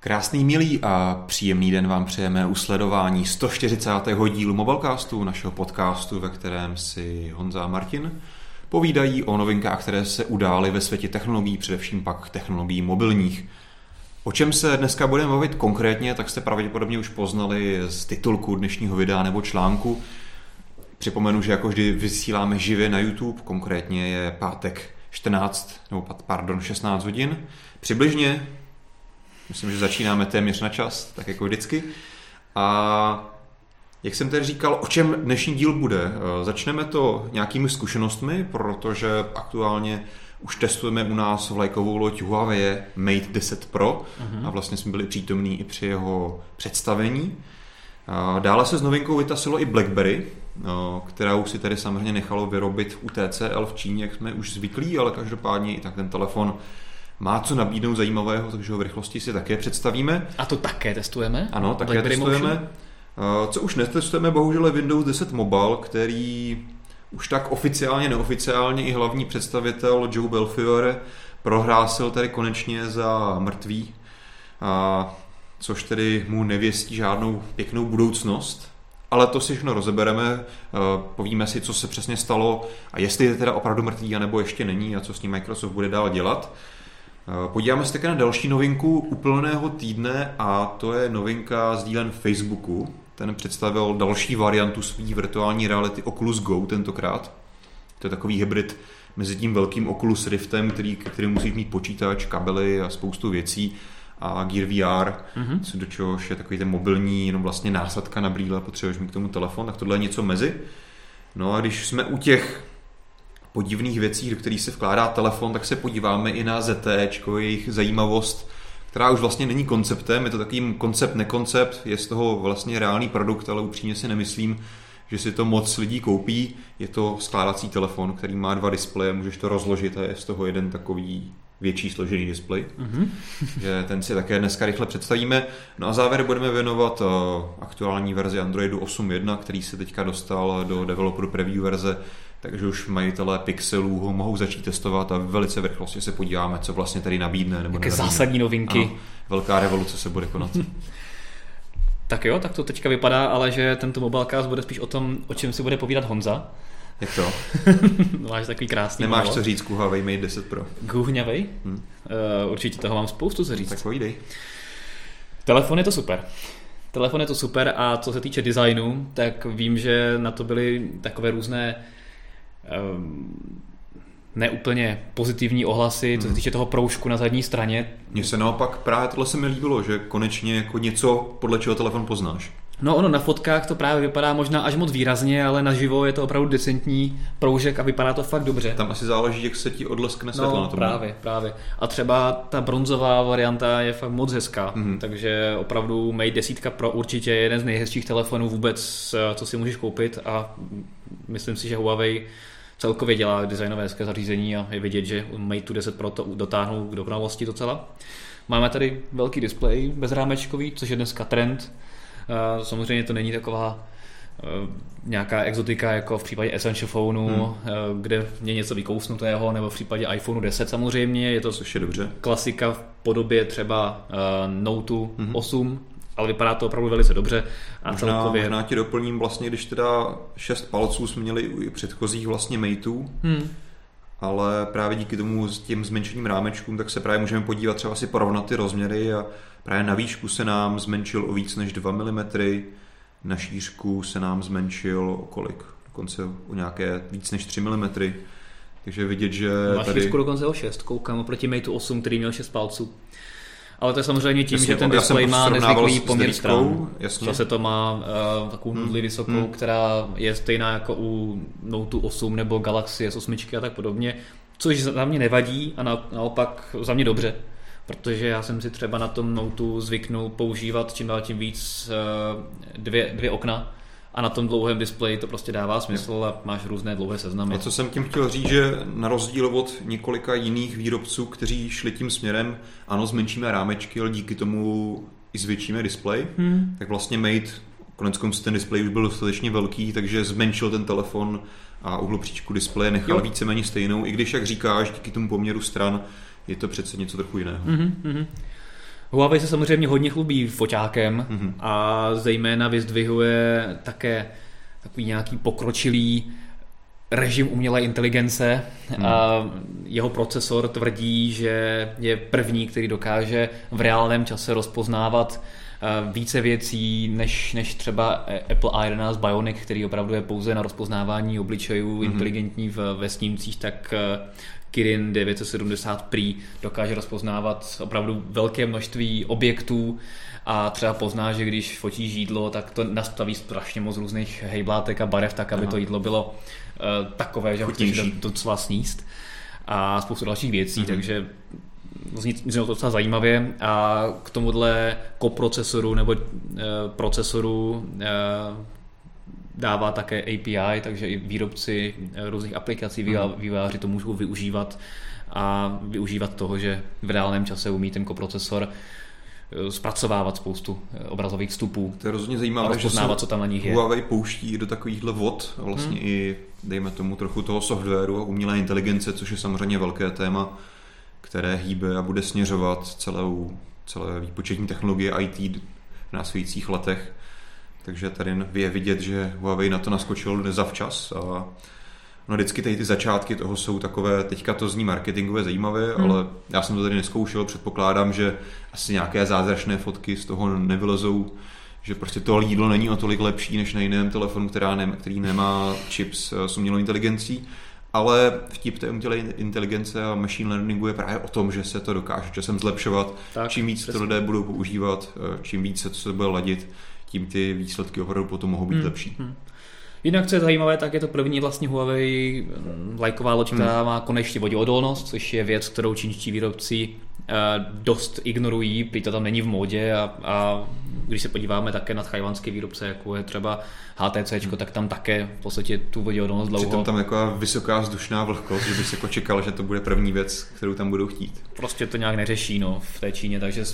Krásný, milý a příjemný den vám přejeme u sledování 140. dílu Mobilecastu, našeho podcastu, ve kterém si Honza a Martin povídají o novinkách, které se udály ve světě technologií, především pak technologií mobilních. O čem se dneska budeme mluvit konkrétně, tak jste pravděpodobně už poznali z titulku dnešního videa nebo článku. Připomenu, že jako vždy vysíláme živě na YouTube, konkrétně je pátek 14, nebo pardon, 16 hodin. Přibližně Myslím, že začínáme téměř na čas, tak jako vždycky. A jak jsem tady říkal, o čem dnešní díl bude? Eh, začneme to nějakými zkušenostmi, protože aktuálně už testujeme u nás vlajkovou loď Huawei Mate 10 Pro uh-huh. a vlastně jsme byli přítomní i při jeho představení. Dále se s novinkou vytasilo i BlackBerry, eh, kterou si tady samozřejmě nechalo vyrobit u TCL v Číně, jak jsme už zvyklí, ale každopádně i tak ten telefon má co nabídnout zajímavého, takže ho v rychlosti si také představíme. A to také testujeme? Ano, také Blackberry testujeme. Motion? Eh, co už netestujeme, bohužel je Windows 10 Mobile, který už tak oficiálně, neoficiálně i hlavní představitel Joe Belfiore prohlásil tedy konečně za mrtvý, a což tedy mu nevěstí žádnou pěknou budoucnost. Ale to si všechno rozebereme, eh, povíme si, co se přesně stalo a jestli je teda opravdu mrtvý, anebo ještě není a co s ním Microsoft bude dál dělat. Eh, podíváme se také na další novinku úplného týdne a to je novinka z dílen Facebooku. Ten představil další variantu své virtuální reality Oculus Go tentokrát. To je takový hybrid mezi tím velkým Oculus Riftem, který, který musí mít počítač, kabely a spoustu věcí a Gear VR, mm-hmm. co do čehož je takový ten mobilní, jenom vlastně násadka na brýle, potřebuješ mít k tomu telefon, tak tohle je něco mezi. No a když jsme u těch podivných věcí, do kterých se vkládá telefon, tak se podíváme i na ZT, jejich zajímavost, která už vlastně není konceptem, je to takový koncept, nekoncept, je z toho vlastně reálný produkt, ale upřímně si nemyslím, že si to moc lidí koupí. Je to skládací telefon, který má dva displeje, můžeš to rozložit a je z toho jeden takový větší složený displej. Mm-hmm. že ten si také dneska rychle představíme. No a závěr budeme věnovat uh, aktuální verzi Androidu 8.1, který se teďka dostal do developeru preview verze takže už majitelé pixelů ho mohou začít testovat a velice v rychlosti se podíváme, co vlastně tady nabídne. Nebo Jaké zásadní novinky. Ano, velká revoluce se bude konat. tak jo, tak to teďka vypadá, ale že tento mobilecast bude spíš o tom, o čem si bude povídat Honza. Jak to? Máš takový krásný Nemáš malo. co říct k Huawei Mate 10 Pro. Guhňavej? Hmm. Uh, určitě toho mám spoustu co říct. Tak povídej. Telefon je to super. Telefon je to super a co se týče designu, tak vím, že na to byly takové různé neúplně pozitivní ohlasy, co se hmm. týče toho proužku na zadní straně. Mně se naopak právě tohle se mi líbilo, že konečně jako něco, podle čeho telefon poznáš. No ono na fotkách to právě vypadá možná až moc výrazně, ale naživo je to opravdu decentní proužek a vypadá to fakt dobře. Tam asi záleží, jak se ti odleskne světlo no, na tom. právě, právě. A třeba ta bronzová varianta je fakt moc hezká, mm-hmm. takže opravdu Mate 10 Pro určitě je jeden z nejhezčích telefonů vůbec, co si můžeš koupit a myslím si, že Huawei celkově dělá designové hezké zařízení a je vidět, že Mate 10 Pro to dotáhnou k dokonalosti docela. Máme tady velký displej bezrámečkový, což je dneska trend. Samozřejmě to není taková e, nějaká exotika jako v případě Essential Phoneu, hmm. E, kde mě něco vykousnutého, nebo v případě iPhoneu 10 samozřejmě. Je to Což je dobře. klasika v podobě třeba uh, Note hmm. 8, ale vypadá to opravdu velice dobře. A možná, celkově... možná ti doplním vlastně, když teda šest palců jsme měli u předchozích vlastně Mateů, hmm. ale právě díky tomu s tím zmenšeným rámečkům, tak se právě můžeme podívat třeba si porovnat ty rozměry a právě na výšku se nám zmenšil o víc než 2 mm, na šířku se nám zmenšil o kolik? Dokonce o nějaké víc než 3 mm. Takže vidět, že Máš tady... šířku dokonce o 6, koukám oproti Mate 8, který měl 6 palců. Ale to je samozřejmě tím, jasně, že ten displej má nezvyklý poměr stran. Zase to má uh, takovou hmm. nudli vysokou, hmm. která je stejná jako u Note 8 nebo Galaxy S8 a tak podobně. Což za mě nevadí a na, naopak za mě dobře. Protože já jsem si třeba na tom Note zvyknul používat čím dál tím víc uh, dvě, dvě okna a na tom dlouhém displeji to prostě dává smysl a máš různé dlouhé seznamy. A co jsem tím chtěl říct, že na rozdíl od několika jiných výrobců, kteří šli tím směrem, ano, zmenšíme rámečky, ale díky tomu i zvětšíme displej, hmm. tak vlastně Mate, konec konců ten displej už byl dostatečně velký, takže zmenšil ten telefon a uhlopříčku displeje nechal jo. víceméně stejnou, i když, jak říkáš, díky tomu poměru stran je to přece něco trochu jiného. Mm-hmm. Huawei se samozřejmě hodně chlubí foťákem mm-hmm. a zejména vyzdvihuje také takový nějaký pokročilý režim umělé inteligence. Hmm. A jeho procesor tvrdí, že je první, který dokáže v reálném čase rozpoznávat eh, více věcí než, než třeba Apple A11 Bionic, který opravdu je pouze na rozpoznávání obličejů mm-hmm. inteligentní v, ve snímcích, tak eh, Kirin 970 Pri dokáže rozpoznávat opravdu velké množství objektů a třeba pozná, že když fotí jídlo, tak to nastaví strašně moc různých hejblátek a barev, tak aby Aha. to jídlo bylo uh, takové, že ho chceš docela sníst a spoustu dalších věcí, mm-hmm. takže zní, zní to docela zajímavě a k tomuhle koprocesoru nebo uh, procesoru uh, dává také API, takže i výrobci různých aplikací, mm. vývojáři to můžou využívat a využívat toho, že v reálném čase umí ten koprocesor Eh, zpracovávat spoustu eh, obrazových vstupů. To je rozhodně zajímavé, že se co tam na nich je. Huawei pouští do takovýchhle vod vlastně hmm. i, dejme tomu, trochu toho softwaru a umělé inteligence, což je samozřejmě velké téma, které hýbe a bude směřovat celou, celé výpočetní technologie IT v následujících letech. Takže tady je vidět, že Huawei na to naskočil nezavčas a No vždycky tady ty začátky toho jsou takové, teďka to zní marketingové zajímavé, hmm. ale já jsem to tady neskoušel, předpokládám, že asi nějaké zázračné fotky z toho nevylezou, že prostě to jídlo není o tolik lepší než na jiném telefonu, která ne, který nemá chips s umělou inteligencí, ale vtip té umělé inteligence a machine learningu je právě o tom, že se to dokáže časem zlepšovat. Tak, čím víc přesně. to lidé budou používat, eh, čím víc se to bude ladit, tím ty výsledky opravdu potom mohou být hmm. lepší. Hmm. Jinak, co je zajímavé, tak je to první vlastně Huawei mm, lajková loď, která hmm. má konečně voděodolnost, což je věc, kterou čínští výrobci dost ignorují, prý to tam není v módě a, a když se podíváme také na tchajvanské výrobce, jako je třeba HTC, hmm. tak tam také v podstatě tu voděodolnost dlouho. Přitom tam taková vysoká vzdušná vlhkost, že bys jako čekal, že to bude první věc, kterou tam budou chtít. Prostě to nějak neřeší no, v té Číně, takže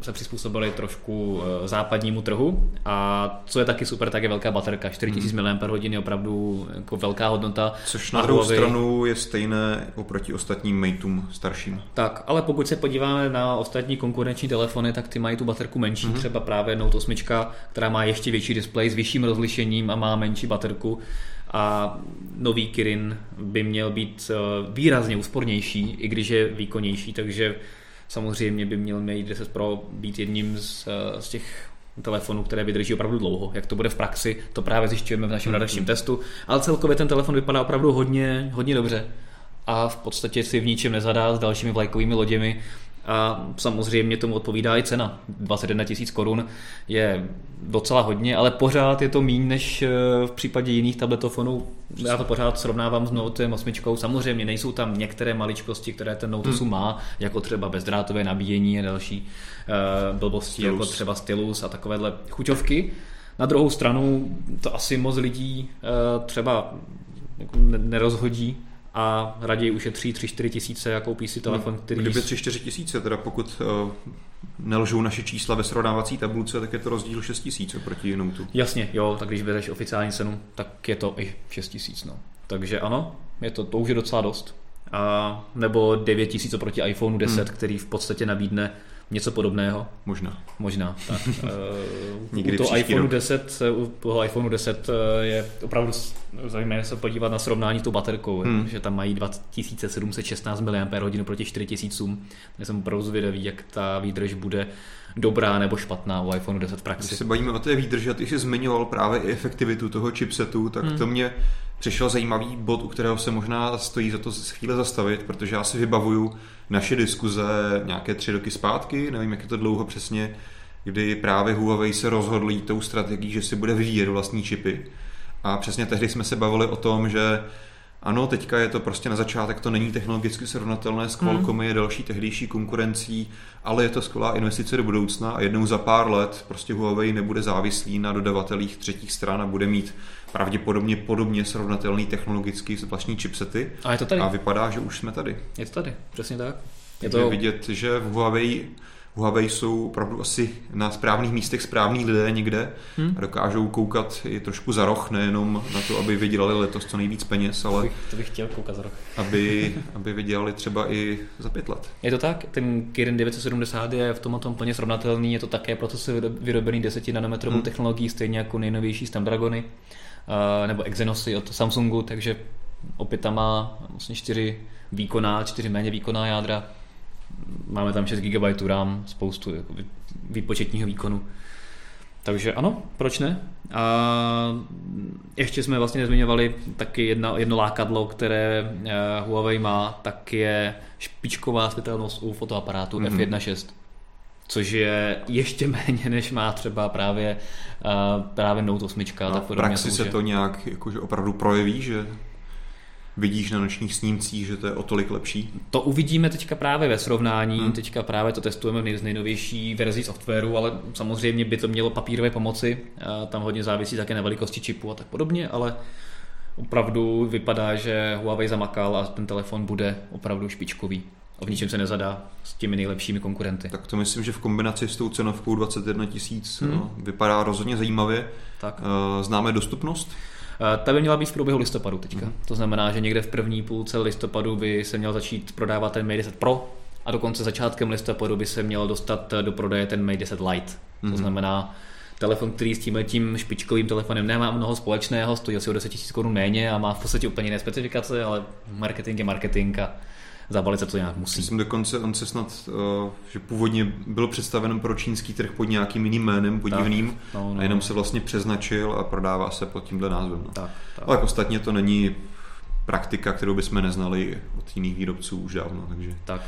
se přizpůsobili trošku eh, západnímu trhu a co je taky super, tak je velká baterka, 4000 hmm. mAh je opravdu jako velká hodnota. Což na druhou Huawei... stranu je stejné oproti ostatním Mateům starším. Tak, ale pokud se podíváme na ostatní konkurenční telefony, tak ty mají tu baterku menší, hmm. třeba právě Note 8, která má ještě větší displej s vyšším rozlišením a má menší baterku a nový Kirin by měl být eh, výrazně úspornější, i když je výkonnější, takže samozřejmě by měl Mate 10 Pro být jedním z, eh, z těch telefonů, které vydrží opravdu dlouho. Jak to bude v praxi, to právě zjišťujeme v našem mm-hmm. testu, ale celkově ten telefon vypadá opravdu hodně, hodně dobře a v podstatě si v ničem nezadá s dalšími vlajkovými loděmi a samozřejmě tomu odpovídá i cena. 21 tisíc korun je docela hodně, ale pořád je to méně než eh, v případě jiných tabletofonů. Já to pořád srovnávám s Note 8. Samozřejmě nejsou tam některé maličkosti, které ten Note 8 hmm. má, jako třeba bezdrátové nabíjení a další uh, blbosti, stylus. jako třeba stylus a takovéhle chuťovky. Na druhou stranu to asi moc lidí uh, třeba jako nerozhodí, a raději ušetří 3-4 tisíce a koupí si telefon, který... Kdyby 3-4 tisíce, teda pokud uh, nelžou naše čísla ve srovnávací tabulce, tak je to rozdíl 6 tisíc oproti Note. Jasně, jo, tak když bereš oficiální cenu, tak je to i 6 tisíc, no. Takže ano, je to, to už je docela dost. A, nebo 9 tisíc oproti iPhone 10, hmm. který v podstatě nabídne Něco podobného? Možná. Možná, tak. Nikdy u toho iPhone 10, u toho iPhone 10 je opravdu zajímavé se podívat na srovnání s tou baterkou, hmm. že tam mají 2716 mAh proti 4000. Já jsem opravdu zvědavý, jak ta výdrž bude dobrá nebo špatná u iPhone 10 v praxi. Když se bavíme o té výdrži, ty jsi zmiňoval právě i efektivitu toho chipsetu, tak hmm. to mě přišel zajímavý bod, u kterého se možná stojí za to chvíli zastavit, protože já si vybavuju naše diskuze nějaké tři roky zpátky, nevím, jak je to dlouho přesně, kdy právě Huawei se rozhodl jít tou strategií, že si bude vyvíjet vlastní čipy. A přesně tehdy jsme se bavili o tom, že ano, teďka je to prostě na začátek, to není technologicky srovnatelné s Qualcomm, hmm. je další tehdejší konkurencí, ale je to skvělá investice do budoucna a jednou za pár let prostě Huawei nebude závislý na dodavatelích třetích stran a bude mít pravděpodobně podobně srovnatelný technologicky vlastní chipsety. A je to tady. A vypadá, že už jsme tady. Je to tady, přesně tak. Je to vidět, že v Huawei Huawei jsou opravdu asi na správných místech správní lidé někde hmm. a dokážou koukat i trošku za roh, nejenom na to, aby vydělali letos co nejvíc peněz, ale to bych, to bych chtěl koukat za roh. aby, aby vydělali třeba i za pět let. Je to tak, ten Kirin 970 je v tom tom plně srovnatelný, je to také procesor vyrobený 10 nanometrovou hmm. technologií, stejně jako nejnovější Snapdragony nebo Exynosy od Samsungu, takže opět tam má vlastně čtyři výkonná, čtyři méně výkonná jádra. Máme tam 6 GB RAM, spoustu jako výpočetního výkonu. Takže ano, proč ne? A ještě jsme vlastně nezmiňovali taky jedna, jedno lákadlo, které eh, Huawei má, tak je špičková světelnost u fotoaparátu mm-hmm. f1.6 což je ještě méně, než má třeba právě, uh, právě Note 8. No, tak v praxi se to nějak jakože opravdu projeví, že vidíš na nočních snímcích, že to je o tolik lepší? To uvidíme teďka právě ve srovnání, hmm. teďka právě to testujeme v nejnovější verzi softwaru, ale samozřejmě by to mělo papírové pomoci, tam hodně závisí také na velikosti čipu a tak podobně, ale opravdu vypadá, že Huawei zamakal a ten telefon bude opravdu špičkový. A v ničem se nezadá s těmi nejlepšími konkurenty. Tak to myslím, že v kombinaci s tou cenovkou 21 tisíc hmm. No, vypadá rozhodně zajímavě. Tak. Eh, známe dostupnost? Eh, ta by měla být v průběhu listopadu teďka. Mm. To znamená, že někde v první půlce listopadu by se měl začít prodávat ten Mate 10 Pro a dokonce začátkem listopadu by se měl dostat do prodeje ten Mate 10 Lite. Mm. To mhm. znamená, telefon, který s tím tím špičkovým telefonem nemá mnoho společného, stojí asi o 10 000 korun méně a má v podstatě úplně jiné specifikace, ale marketing je marketing a zabalit se to nějak musí. Myslím dokonce, on se snad, uh, že původně byl představen pro čínský trh pod nějakým jiným jménem, podivným, no, no, a jenom se vlastně přeznačil a prodává se pod tímhle názvem. No. Tak, tak. Ale ostatně to není praktika, kterou bychom neznali od jiných výrobců už dávno. Takže... Tak.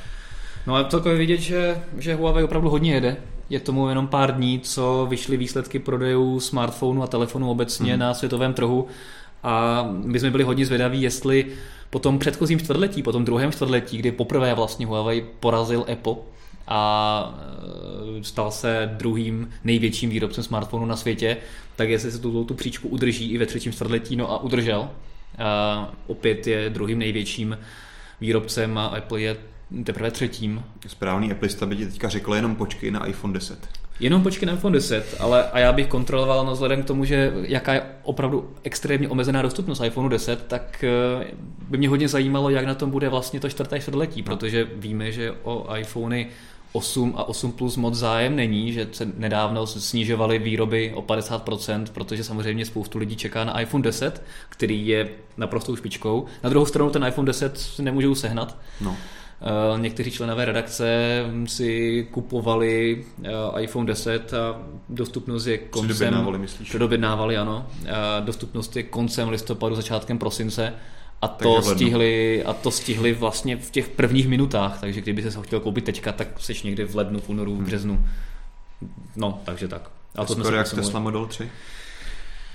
No a celkově vidět, že, že Huawei opravdu hodně jede. Je tomu jenom pár dní, co vyšly výsledky prodejů smartphonu a telefonu obecně hmm. na světovém trhu. A my jsme byli hodně zvědaví, jestli po tom předchozím čtvrtletí, po tom druhém čtvrtletí, kdy poprvé vlastně Huawei porazil Apple a e, stal se druhým největším výrobcem smartphonu na světě, tak jestli se tu, tu příčku udrží i ve třetím čtvrtletí, no a udržel. A opět je druhým největším výrobcem a Apple je teprve třetím. Správný Apple by ti teďka řekl jenom počkej na iPhone 10. Jenom počkej na iPhone 10, ale a já bych kontroloval, no vzhledem k tomu, že jaká je opravdu extrémně omezená dostupnost iPhone 10, tak eh, by mě hodně zajímalo, jak na tom bude vlastně to čtvrté čtvrtletí, no. protože víme, že o iPhony 8 a 8 Plus moc zájem není, že se nedávno snižovaly výroby o 50%, protože samozřejmě spoustu lidí čeká na iPhone 10, který je naprostou špičkou. Na druhou stranu ten iPhone 10 nemůžou sehnat. No. Eh, někteří členové redakce si kupovali eh, iPhone 10 a dostupnost je koncem... Předobědnávali, myslíš? Předobědnávali, ano. A dostupnost je koncem listopadu, začátkem prosince. A to, stihli, a to stihli vlastně v těch prvních minutách, takže kdyby se ho chtěl koupit teďka, tak seš někdy v lednu, v únoru, v hmm. březnu. No, takže tak. A to skoro jak Tesla Model 3?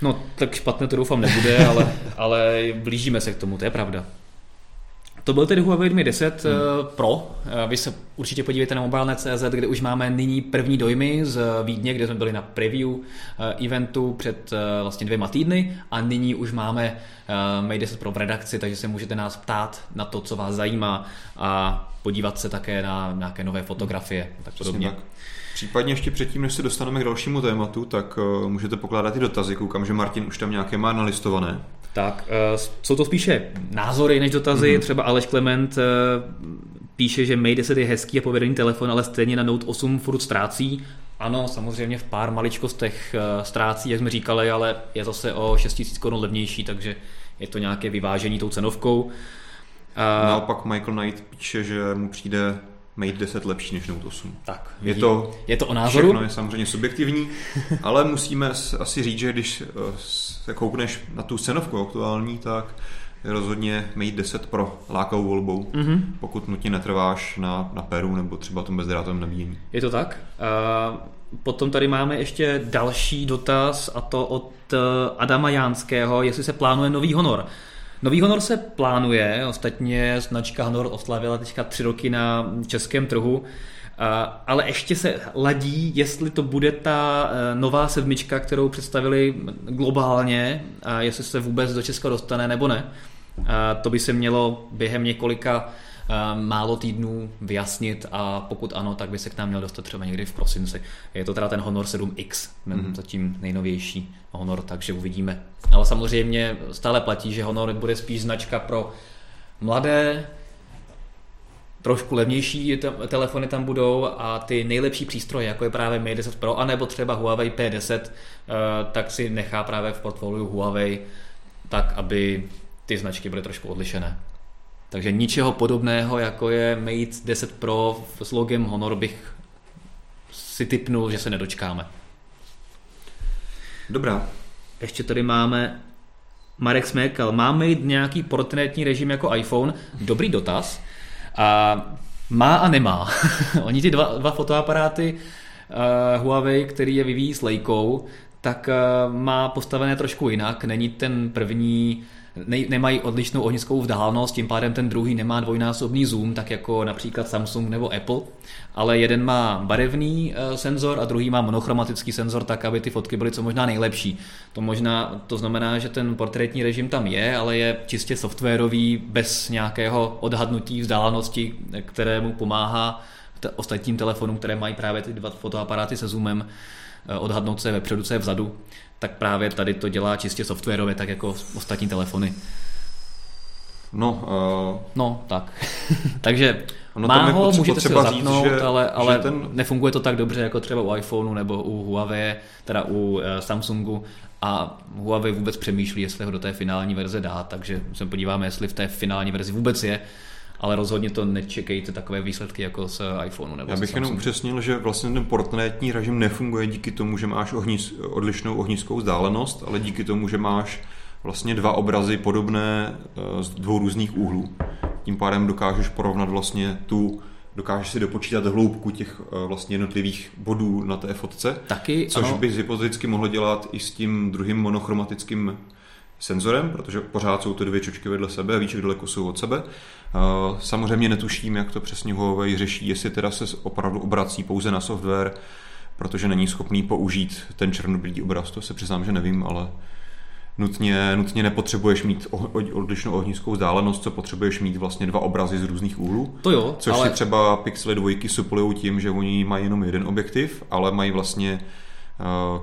No, tak špatné to doufám nebude, ale, ale blížíme se k tomu, to je pravda. To byl tedy Huawei Mi 10 hmm. Eh, Pro. Eh, vy se určitě podívejte na mobilné.cz, kde už máme nyní první dojmy z Vídně, kde jsme byli na preview eh, eventu před vlastně dvěma týdny a nyní už máme Mate 10 Pro v redakci, takže se můžete nás ptát na to, co vás zajímá a podívat se také na nějaké nové fotografie. Tak podobně. Tak. Případně ještě předtím, než se dostaneme k dalšímu tématu, tak můžete pokládat i dotazy. Koukám, že Martin už tam nějaké má nalistované. Tak, uh, jsou to spíše názory než dotazy. Mm-hmm. Třeba Aleš Klement uh, píše, že Mate 10 je hezký a povedený telefon, ale stejně na Note 8 furt ztrácí. Ano, samozřejmě v pár maličkostech uh, ztrácí, jak jsme říkali, ale je zase o 6000 korun levnější, takže je to nějaké vyvážení tou cenovkou. Uh, Naopak Michael Knight píše, že mu přijde Mate 10 lepší než Note 8. Tak, je to, je to o názoru? Všechno je samozřejmě subjektivní, ale musíme asi říct, že když eh, se koukneš na tu cenovku aktuální, tak je rozhodně Mate 10 pro lákavou volbou, mm-hmm. pokud nutně netrváš na, na Peru nebo třeba tom bezdrátovém nabíjení. Je to tak? Uh, potom tady máme ještě další dotaz a to od eh, Adama Jánského, jestli se plánuje nový honor. Nový Honor se plánuje, ostatně značka Honor oslavila teďka tři roky na českém trhu, ale ještě se ladí, jestli to bude ta e, nová sedmička, kterou představili globálně, a jestli se vůbec do Česka dostane nebo ne. To by se mělo během několika málo týdnů vyjasnit a pokud ano, tak by se k nám měl dostat třeba někdy v prosinci. Je to teda ten Honor 7X, mm-hmm. zatím nejnovější Honor, takže uvidíme. Ale samozřejmě stále platí, že Honor bude spíš značka pro mladé, trošku levnější telefony tam budou a ty nejlepší přístroje, jako je právě Mate 10 Pro, anebo třeba Huawei P10, eh, tak si nechá právě v portfoliu Huawei tak, aby ty značky byly trošku odlišené. Takže ničeho podobného, jako je Mate 10 Pro s logem Honor bych si typnul, že se nedočkáme. Dobrá. Ještě tady máme Marek Smekal. Máme nějaký portrétní režim jako iPhone? Dobrý dotaz. A má a nemá. Oni ty dva, dva fotoaparáty uh, Huawei, který je vyvíjí s Leikou, tak uh, má postavené trošku jinak. Není ten první ne, nemají odlišnou ohniskovou vzdálenost, tím pádem ten druhý nemá dvojnásobný zoom, tak jako například Samsung nebo Apple, ale jeden má barevný uh, senzor a druhý má monochromatický senzor, tak aby ty fotky byly co možná nejlepší. To možná, to znamená, že ten portrétní režim tam je, ale je čistě softwarový, bez nějakého odhadnutí vzdálenosti, kterému pomáhá t- ostatním telefonům, které mají právě ty dva fotoaparáty se zoomem, eh, odhadnout se vepředu, co je vzadu tak právě tady to dělá čistě softwarově, tak jako ostatní telefony. No, uh... no tak. Takže ono má ho, můžete si ho zapnout, říct, že, ale, ale že ten... nefunguje to tak dobře jako třeba u iPhoneu nebo u Huawei, teda u uh, Samsungu a Huawei vůbec přemýšlí, jestli ho do té finální verze dá, takže se podíváme, jestli v té finální verzi vůbec je ale rozhodně to nečekejte takové výsledky jako z iPhoneu. Nebo Já bych jenom upřesnil, že vlastně ten portrétní režim nefunguje díky tomu, že máš ohnis, odlišnou ohniskou vzdálenost, ale díky tomu, že máš vlastně dva obrazy podobné eh, z dvou různých úhlů. Tím pádem dokážeš porovnat vlastně tu dokážeš si dopočítat hloubku těch eh, vlastně jednotlivých bodů na té fotce, Taky, což ano. bys hypoteticky mohl dělat i s tím druhým monochromatickým senzorem, protože pořád jsou ty dvě čočky vedle sebe a víš, jak daleko jsou od sebe. Samozřejmě netuším, jak to přesně Huawei řeší, jestli teda se opravdu obrací pouze na software, protože není schopný použít ten černobílý obraz, to se přiznám, že nevím, ale nutně, nutně nepotřebuješ mít odlišnou ohniskou vzdálenost, co potřebuješ mít vlastně dva obrazy z různých úhlů. To jo, Což ale... si třeba Pixely dvojky suplují tím, že oni mají jenom jeden objektiv, ale mají vlastně Eh,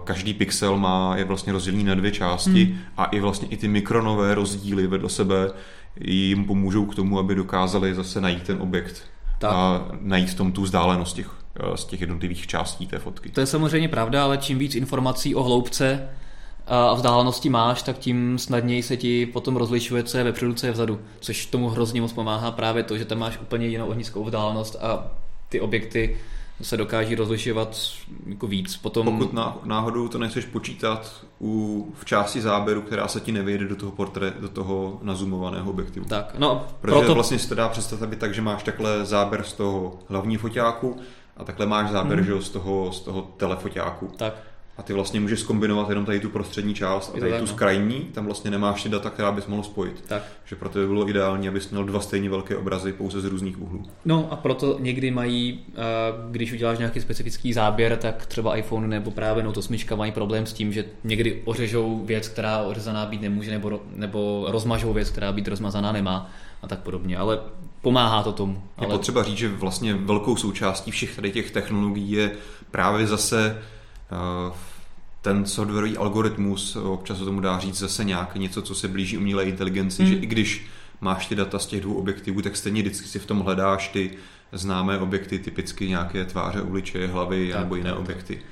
každý pixel má, je vlastně rozdělený na dvě části hmm. a i vlastně i ty mikronové rozdíly vedle sebe jim pomůžou k tomu, aby dokázali zase najít ten objekt tak. a najít tom tu vzdálenost těch, eh, z těch jednotlivých částí té fotky. To je samozřejmě pravda, ale čím víc informací o hloubce a vzdálenosti máš, tak tím snadněji se ti potom rozlišuje, co je vepředu, co je vzadu. Což tomu hrozně moc pomáhá právě to, že tam máš úplně jinou ohniskovou vzdálenost a ty objekty se dokáží rozlišovat jako víc. Potom... Pokud náhodou to nechceš počítat u, v části záběru, která se ti nevejde do toho portré, do toho nazumovaného objektivu. Tak, no, Protože proto... vlastně se to dá představit tak, že máš takhle záběr z toho hlavního foťáku a takhle máš záběr hmm. že, z toho, z toho telefoťáku. Tak. A ty vlastně můžeš kombinovat jenom tady tu prostřední část a tady tu no. krajní, tam vlastně nemáš ty data, která bys mohl spojit. Tak. Že proto by bylo ideální, abys měl dva stejně velké obrazy pouze z různých úhlů. No a proto někdy mají, eh, když uděláš nějaký specifický záběr, tak třeba iPhone nebo právě Note 8 mají problém s tím, že někdy ořežou věc, která ořezaná být nemůže, nebo, nebo rozmažou věc, která být rozmazaná nemá a tak podobně. Ale pomáhá to tomu. Ale... Je potřeba říct, že vlastně velkou součástí všech tady těch technologií je právě zase ten softwarový algoritmus, občas se tomu dá říct zase nějak něco, co se blíží umělé inteligenci, hmm. že i když máš ty data z těch dvou objektivů, tak stejně vždycky si v tom hledáš ty známé objekty, typicky nějaké tváře, obličeje, hlavy tak, nebo jiné tak, objekty. Tak.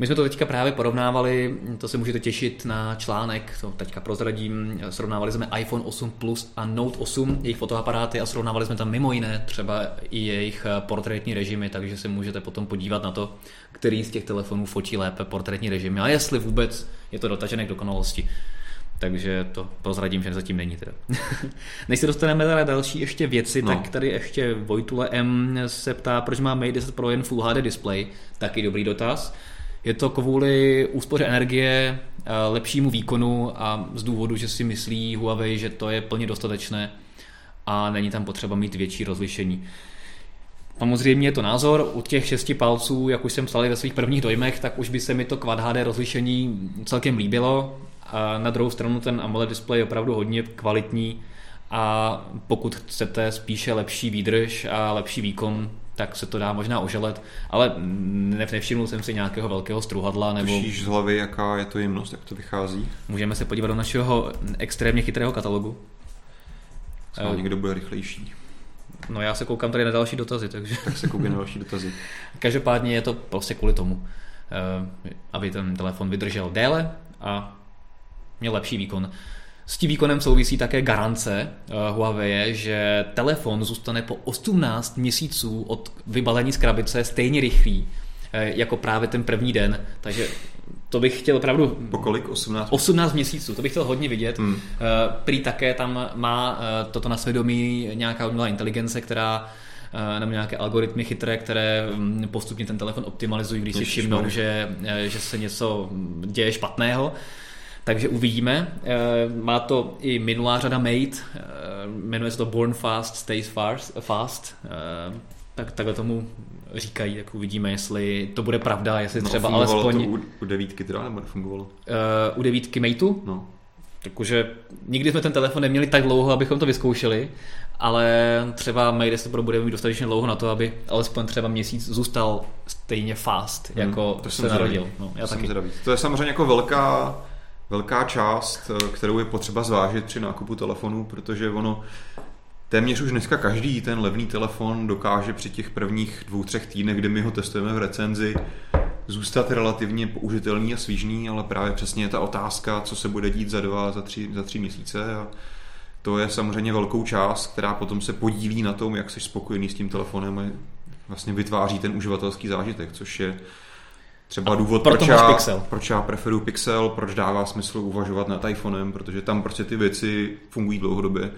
My jsme to teďka právě porovnávali, to se můžete těšit na článek, to teďka prozradím, srovnávali jsme iPhone 8 Plus a Note 8, jejich fotoaparáty a srovnávali jsme tam mimo jiné třeba i jejich portrétní režimy, takže se můžete potom podívat na to, který z těch telefonů fotí lépe portrétní režimy a jestli vůbec je to dotažené k dokonalosti. Takže to prozradím, že zatím není teda. Než se dostaneme na další ještě věci, no. tak tady ještě Vojtule M se ptá, proč má Mate 10 Pro jen Full HD display. Taky dobrý dotaz. Je to kvůli úspoře energie, eh, lepšímu výkonu a z důvodu, že si myslí Huawei, že to je plně dostatečné a není tam potřeba mít větší rozlišení. Samozřejmě je to názor, u těch šesti palců, jak už jsem psal ve svých prvních dojmech, tak už by se mi to Quad HD rozlišení celkem líbilo. A na druhou stranu ten AMOLED display je opravdu hodně kvalitní a pokud chcete spíše lepší výdrž a lepší výkon, tak se to dá možná oželet, ale nevšimnul jsem si nějakého velkého struhadla. Nebo... Tušíš z hlavy, jaká je to jemnost, jak to vychází? Můžeme se podívat do našeho extrémně chytrého katalogu. Snad někdo bude rychlejší. No já se koukám tady na další dotazy, takže... Tak se koukám na další dotazy. Každopádně je to prostě kvůli tomu, eh, aby ten telefon vydržel déle a měl lepší výkon. S tím výkonem souvisí také garance uh, Huawei, že telefon zůstane po 18 měsíců od vybalení z krabice stejně rychlý, uh, jako právě ten první den. Takže to bych chtěl opravdu... Po kolik? 18? 18 měsíců, to bych chtěl hodně vidět. Hmm. Uh, prý také tam má toto na svědomí nějaká umělá inteligence, která nebo nějaké algoritmy chytré, které mm, postupně ten telefon optimalizují, když si všimnou, že, že se něco děje špatného. Takže uvidíme. Eh, má to i minulá řada Mate, eh, jmenuje se to Born Fast, Stays Fast. fast. Eh, tak takhle tomu říkají, tak uvidíme, jestli to bude pravda, jestli no, třeba alespoň... to u, u devítky teda, nebo nefungovalo? Uh, u devítky Mateu? No. Takže nikdy jsme ten telefon neměli tak dlouho, abychom to vyzkoušeli, ale třeba Mate 10 Pro bude mít dostatečně dlouho na to, aby alespoň třeba měsíc zůstal stejně fast, hmm, jako to se narodil. No, já to taky. To je samozřejmě jako velká velká část, eh, kterou je potřeba zvážit při nákupu telefonu, protože ono téměř už dneska každý ten levný telefon dokáže při těch prvních dvou, třech týdnech, kdy my ho testujeme v recenzi, zůstat relativně použitelný a svížný, ale právě přesně je ta otázka, co se bude dít za dva, za tři, za tři měsíce. A to je samozřejmě velkou část, která potom se podílí na tom, jak jsi spokojený s tím telefonem a vlastně vytváří ten uživatelský zážitek, což je třeba důvod, proč já, Pixel. proč já preferuji Pixel, proč dává smysl uvažovat nad iPhonem, protože tam prostě ty věci fungují dlouhodobě.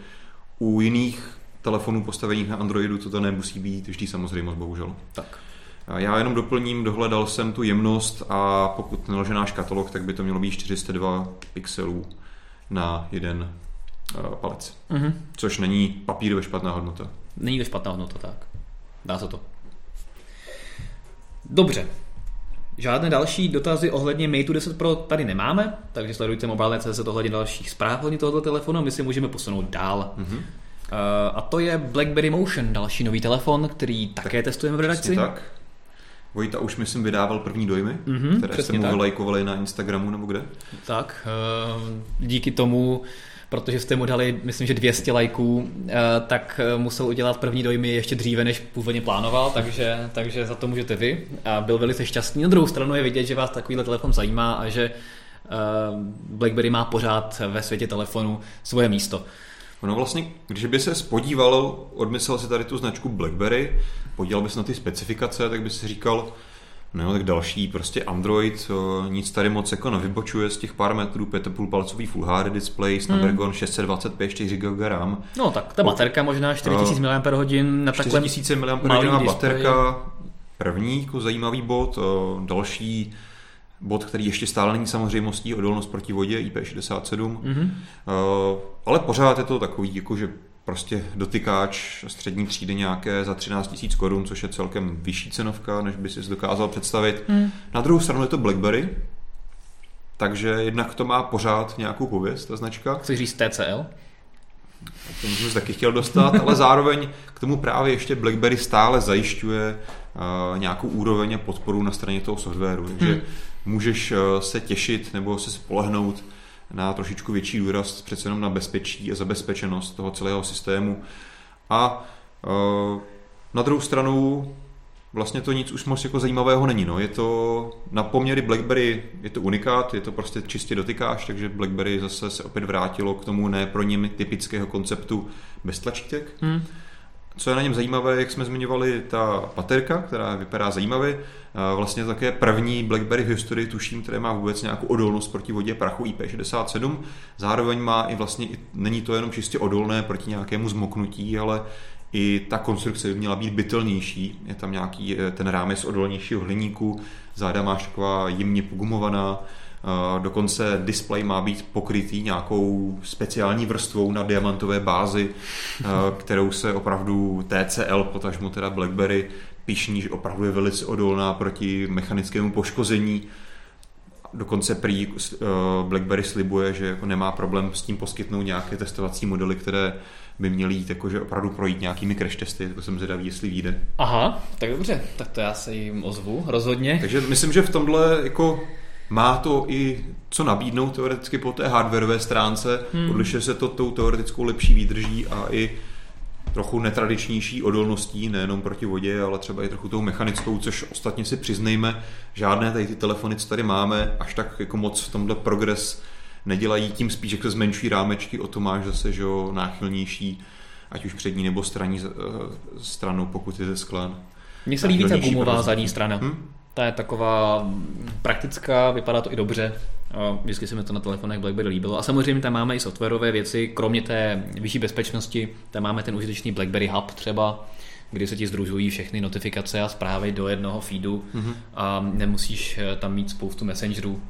U jiných telefonů postavených na Androidu to, to nemusí být vždy samozřejmost, bohužel. Tak. Já jenom doplním, dohledal jsem tu jemnost a pokud nelže náš katalog, tak by to mělo být 402 pixelů na jeden uh, palec. Mm-hmm. Což není papírově špatná hodnota. Není to špatná hodnota, tak. Dá se to. Dobře, Žádné další dotazy ohledně Mate 10 Pro tady nemáme, takže sledujte mobilné.cz ohledně dalších zpráv ohledně tohoto telefonu a my si můžeme posunout dál. Mm-hmm. Uh, a to je BlackBerry Motion, další nový telefon, který také tak, testujeme v redakci. Tak. Vojta už, myslím, vydával první dojmy, mm-hmm, které jste mu vylajkovali na Instagramu nebo kde. Tak, uh, díky tomu protože jste mu dali, myslím, že 200 lajků, eh, tak eh, musel udělat první dojmy ještě dříve, než původně plánoval, takže, takže za to můžete vy. A byl velice šťastný. Na druhou stranu je vidět, že vás takovýhle telefon zajímá a že eh, BlackBerry má pořád ve světě telefonu svoje místo. No vlastně, když by se spodíval, odmyslel si tady tu značku BlackBerry, podíval by se na ty specifikace, tak by si říkal, No, tak další prostě Android, nic tady moc jako nevybočuje z těch pár metrů, 5,5 palcový Full HD display, Snapdragon hmm. 625, 4 GB RAM. No tak ta baterka možná 4000 mAh na takovém 4000 mAh baterka, první jako zajímavý bod, další bod, který ještě stále není samozřejmostí, odolnost proti vodě IP67, mm-hmm. ale pořád je to takový, jako že prostě dotykáč střední třídy nějaké za 13 000 korun, což je celkem vyšší cenovka, než by si dokázal představit. Hmm. Na druhou stranu je to BlackBerry, takže jednak to má pořád nějakou pověst, ta značka. Chceš říct TCL? To jsem se taky chtěl dostat, ale zároveň k tomu právě ještě BlackBerry stále zajišťuje uh, nějakou úroveň a podporu na straně toho softwaru. Takže hmm. můžeš uh, se těšit nebo se spolehnout na trošičku větší důraz přece jenom na bezpečí a zabezpečenost toho celého systému. A e, na druhou stranu vlastně to nic už moc jako zajímavého není. No. Je to na poměry BlackBerry, je to unikát, je to prostě čistě dotykáš, takže BlackBerry zase se opět vrátilo k tomu ne pro ním typického konceptu bez tlačítek. Hmm. Co je na něm zajímavé, jak jsme zmiňovali, ta baterka, která vypadá zajímavě, vlastně také první BlackBerry v historii, tuším, které má vůbec nějakou odolnost proti vodě prachu IP67. Zároveň má i vlastně, není to jenom čistě odolné proti nějakému zmoknutí, ale i ta konstrukce by měla být bytelnější. Je tam nějaký ten rámec odolnějšího hliníku, záda máš taková jemně pogumovaná, Dokonce display má být pokrytý nějakou speciální vrstvou na diamantové bázi, kterou se opravdu TCL, potažmo teda BlackBerry, píšní, že opravdu je velice odolná proti mechanickému poškození. dokonce prý uh, BlackBerry slibuje, že jako nemá problém s tím poskytnout nějaké testovací modely, které by měly jít jakože opravdu projít nějakými crash testy, jako jsem zvědavý, jestli vyjde. Aha, tak dobře, tak to já se jim ozvu, rozhodně. Takže myslím, že v tomhle jako má to i co nabídnout teoreticky po té hardwareové stránce, hmm. odlišuje se to tou teoretickou lepší výdrží a i trochu netradičnější odolností, nejenom proti vodě, ale třeba i trochu tou mechanickou, což ostatně si přiznejme, žádné tady ty telefony, co tady máme, až tak jako moc v tomhle progres nedělají, tím spíš, jak se zmenšují rámečky, o to máš zase že jo, náchylnější, ať už přední nebo straní eh, stranu, pokud je ze skla. Mně se líbí ta gumová zadní strana. Hmm? Ta je taková praktická, vypadá to i dobře. Vždycky se mi to na telefonech BlackBerry líbilo. A samozřejmě tam máme i softwarové věci, kromě té vyšší bezpečnosti, tam máme ten užitečný BlackBerry Hub třeba, kdy se ti združují všechny notifikace a zprávy do jednoho feedu mm-hmm. a nemusíš eh, tam mít spoustu messengerů.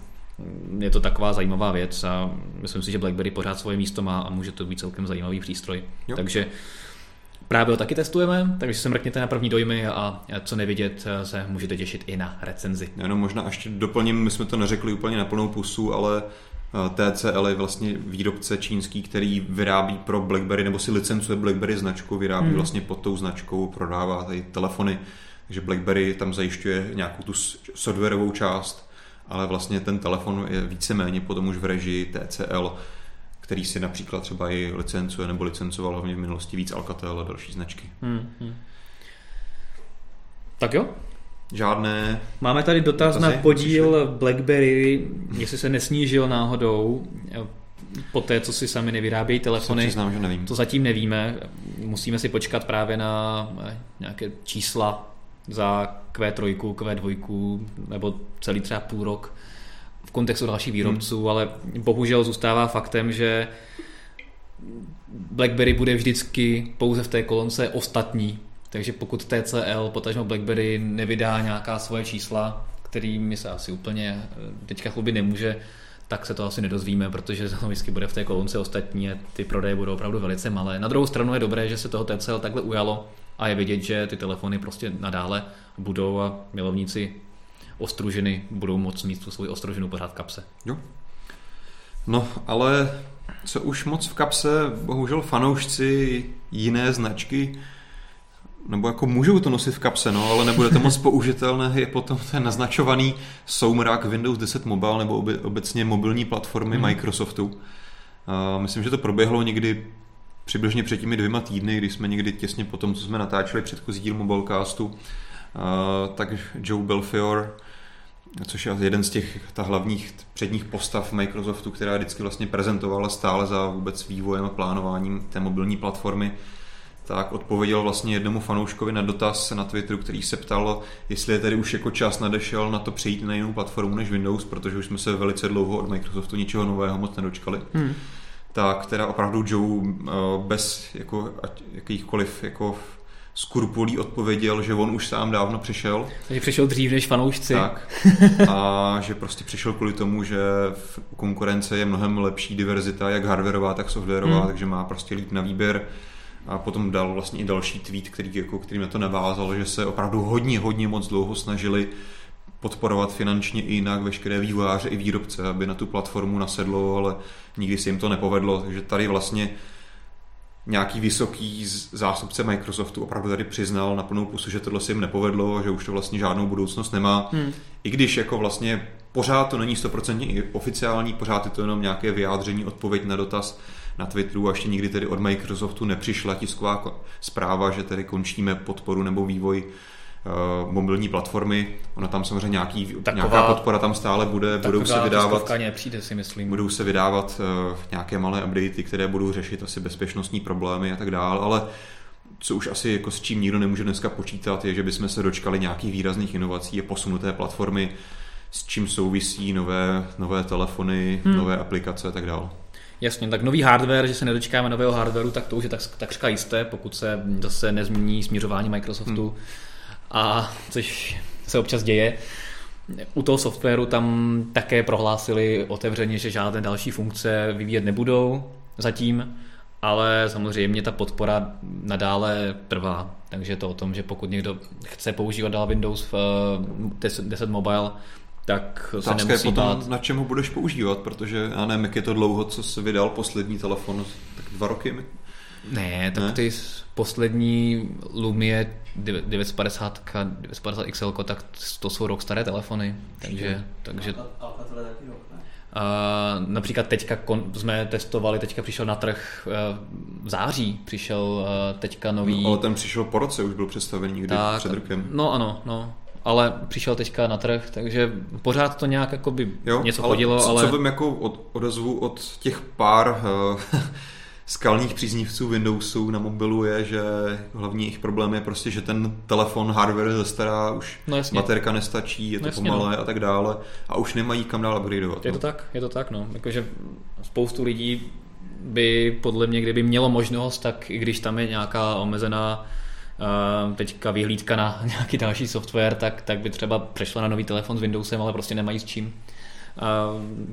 Je to taková zajímavá věc a myslím si, že BlackBerry pořád svoje místo má a může to být celkem zajímavý přístroj. Jo. Takže Právě ho taky testujeme, takže se mrkněte na první dojmy a co nevidět se můžete těšit i na recenzi. Jenom možná ještě doplním, my jsme to neřekli úplně na plnou pusu, ale eh, TCL je vlastně výrobce čínský, který vyrábí pro BlackBerry, nebo si licencuje BlackBerry značku, vyrábí hmm. vlastně pod tou značkou, prodává tady telefony, takže BlackBerry tam zajišťuje nějakou tu softwarovou část, ale vlastně ten telefon je víceméně potom už v režii TCL, který si například třeba i licencuje nebo licencoval hlavně v minulosti víc Alcatel a další značky. Hmm, hmm. Tak jo. Žádné. Máme tady dotaz dotazy? na podíl Přišli? BlackBerry, jestli se nesnížil náhodou po té, co si sami nevyrábějí telefony. Přiznám, že nevím. To zatím nevíme. Musíme si počkat právě na eh, nějaké čísla za Q3, Q2 nebo celý třeba půl rok v kontextu dalších výrobců, hmm. ale bohužel zůstává faktem, že BlackBerry bude vždycky pouze v té kolonce ostatní, takže pokud TCL, potažmo BlackBerry nevydá nějaká svoje čísla, kterými se asi úplně eh, teďka chlubit nemůže, tak se to asi nedozvíme, protože to vždycky bude v té kolonce ostatní a ty prodeje budou opravdu velice malé. Na druhou stranu je dobré, že se toho TCL takhle ujalo a je vidět, že ty telefony prostě nadále budou a milovníci ostružiny budou moct mít tu svou ostružinu pořád v kapse. Jo. No, ale co už moc v kapse, bohužel fanoušci jiné značky, nebo jako můžou to nosit v kapse, no, ale nebude to moc použitelné, je potom ten naznačovaný soumrak Windows 10 Mobile nebo obecně mobilní platformy hmm. Microsoftu. Uh, myslím, že to proběhlo někdy přibližně před těmi dvěma týdny, kdy jsme někdy těsně po tom, co jsme natáčeli předchozí díl Mobilecastu, uh, tak Joe Belfior což je jeden z těch ta hlavních předních postav Microsoftu, která vždycky vlastně prezentovala stále za vůbec vývojem a plánováním té mobilní platformy, tak odpověděl vlastně jednomu fanouškovi na dotaz na Twitteru, který se ptal, jestli je tedy už jako čas nadešel na to přejít na jinou platformu než Windows, protože už jsme se velice dlouho od Microsoftu ničeho nového moc nedočkali. Hmm. Tak teda opravdu Joe eh, bez jako, jakýchkoliv jako skrupulí odpověděl, že on už sám dávno přišel. Takže přišel dřív než fanoušci. Tak. A že prostě přišel kvůli tomu, že v konkurence je mnohem lepší diverzita, jak hardwareová, tak softwarová, hmm. takže má prostě líp na výběr. A potom dal vlastně i další tweet, který, jako, který na to navázal, že se opravdu hodně, hodně moc dlouho snažili podporovat finančně i jinak veškeré vývojáře i výrobce, aby na tu platformu nasedlo, ale nikdy se jim to nepovedlo. Takže tady vlastně nějaký vysoký zástupce Microsoftu opravdu tady přiznal na plnou pusu, že tohle se jim nepovedlo, že už to vlastně žádnou budoucnost nemá. Hmm. I když jako vlastně pořád to není stoprocentně oficiální, pořád je to jenom nějaké vyjádření, odpověď na dotaz na Twitteru a ještě nikdy tedy od Microsoftu nepřišla tisková zpráva, že tedy končíme podporu nebo vývoj mobilní platformy. Ona tam samozřejmě nějaký, taková, nějaká podpora tam stále bude, budou se vydávat. nepřijde, si myslím. Budou se vydávat uh, nějaké malé updaty, které budou řešit asi bezpečnostní problémy a tak dále, ale co už asi jako s čím nikdo nemůže dneska počítat, je, že bychom se dočkali nějakých výrazných inovací a posunuté platformy, s čím souvisí nové, nové telefony, hmm. nové aplikace a tak dále. Jasně, tak nový hardware, že se nedočkáme nového hardwareu, tak to už je tak, takřka jisté, pokud se zase nezmění směřování Microsoftu. Hmm a což se občas děje. U toho softwaru tam také prohlásili otevřeně, že žádné další funkce vyvíjet nebudou zatím, ale samozřejmě ta podpora nadále trvá. Takže to o tom, že pokud někdo chce používat dál Windows v 10 eh, Mobile, tak se nemusí je potom, bát. na čem ho budeš používat, protože já nevím, jak je to dlouho, co se vydal poslední telefon, tak dva roky ne, tak ne? ty poslední Lumie 950, 950 XL, tak to jsou rok staré telefony. Takže, takže Uh, například teďka kon, jsme testovali, teďka přišel na trh uh, v září, přišel uh, teďka nový... No, ale ten přišel po roce, už byl představený někdy tak, před rokem. No ano, no, ale přišel teďka na trh, takže pořád to nějak jako by jo, něco ale chodilo, co, ale... Co vím jako od, odezvu od těch pár uh, skalních příznivců Windowsu na mobilu je, že hlavní jejich problém je prostě, že ten telefon, hardware je zastará, už no baterka nestačí, je to no jasně, pomalé no. a tak dále a už nemají kam dál upgradeovat. Je to no. tak, je to tak, no. Jakože spoustu lidí by podle mě, kdyby mělo možnost, tak i když tam je nějaká omezená uh, teďka vyhlídka na nějaký další software, tak, tak by třeba přešla na nový telefon s Windowsem, ale prostě nemají s čím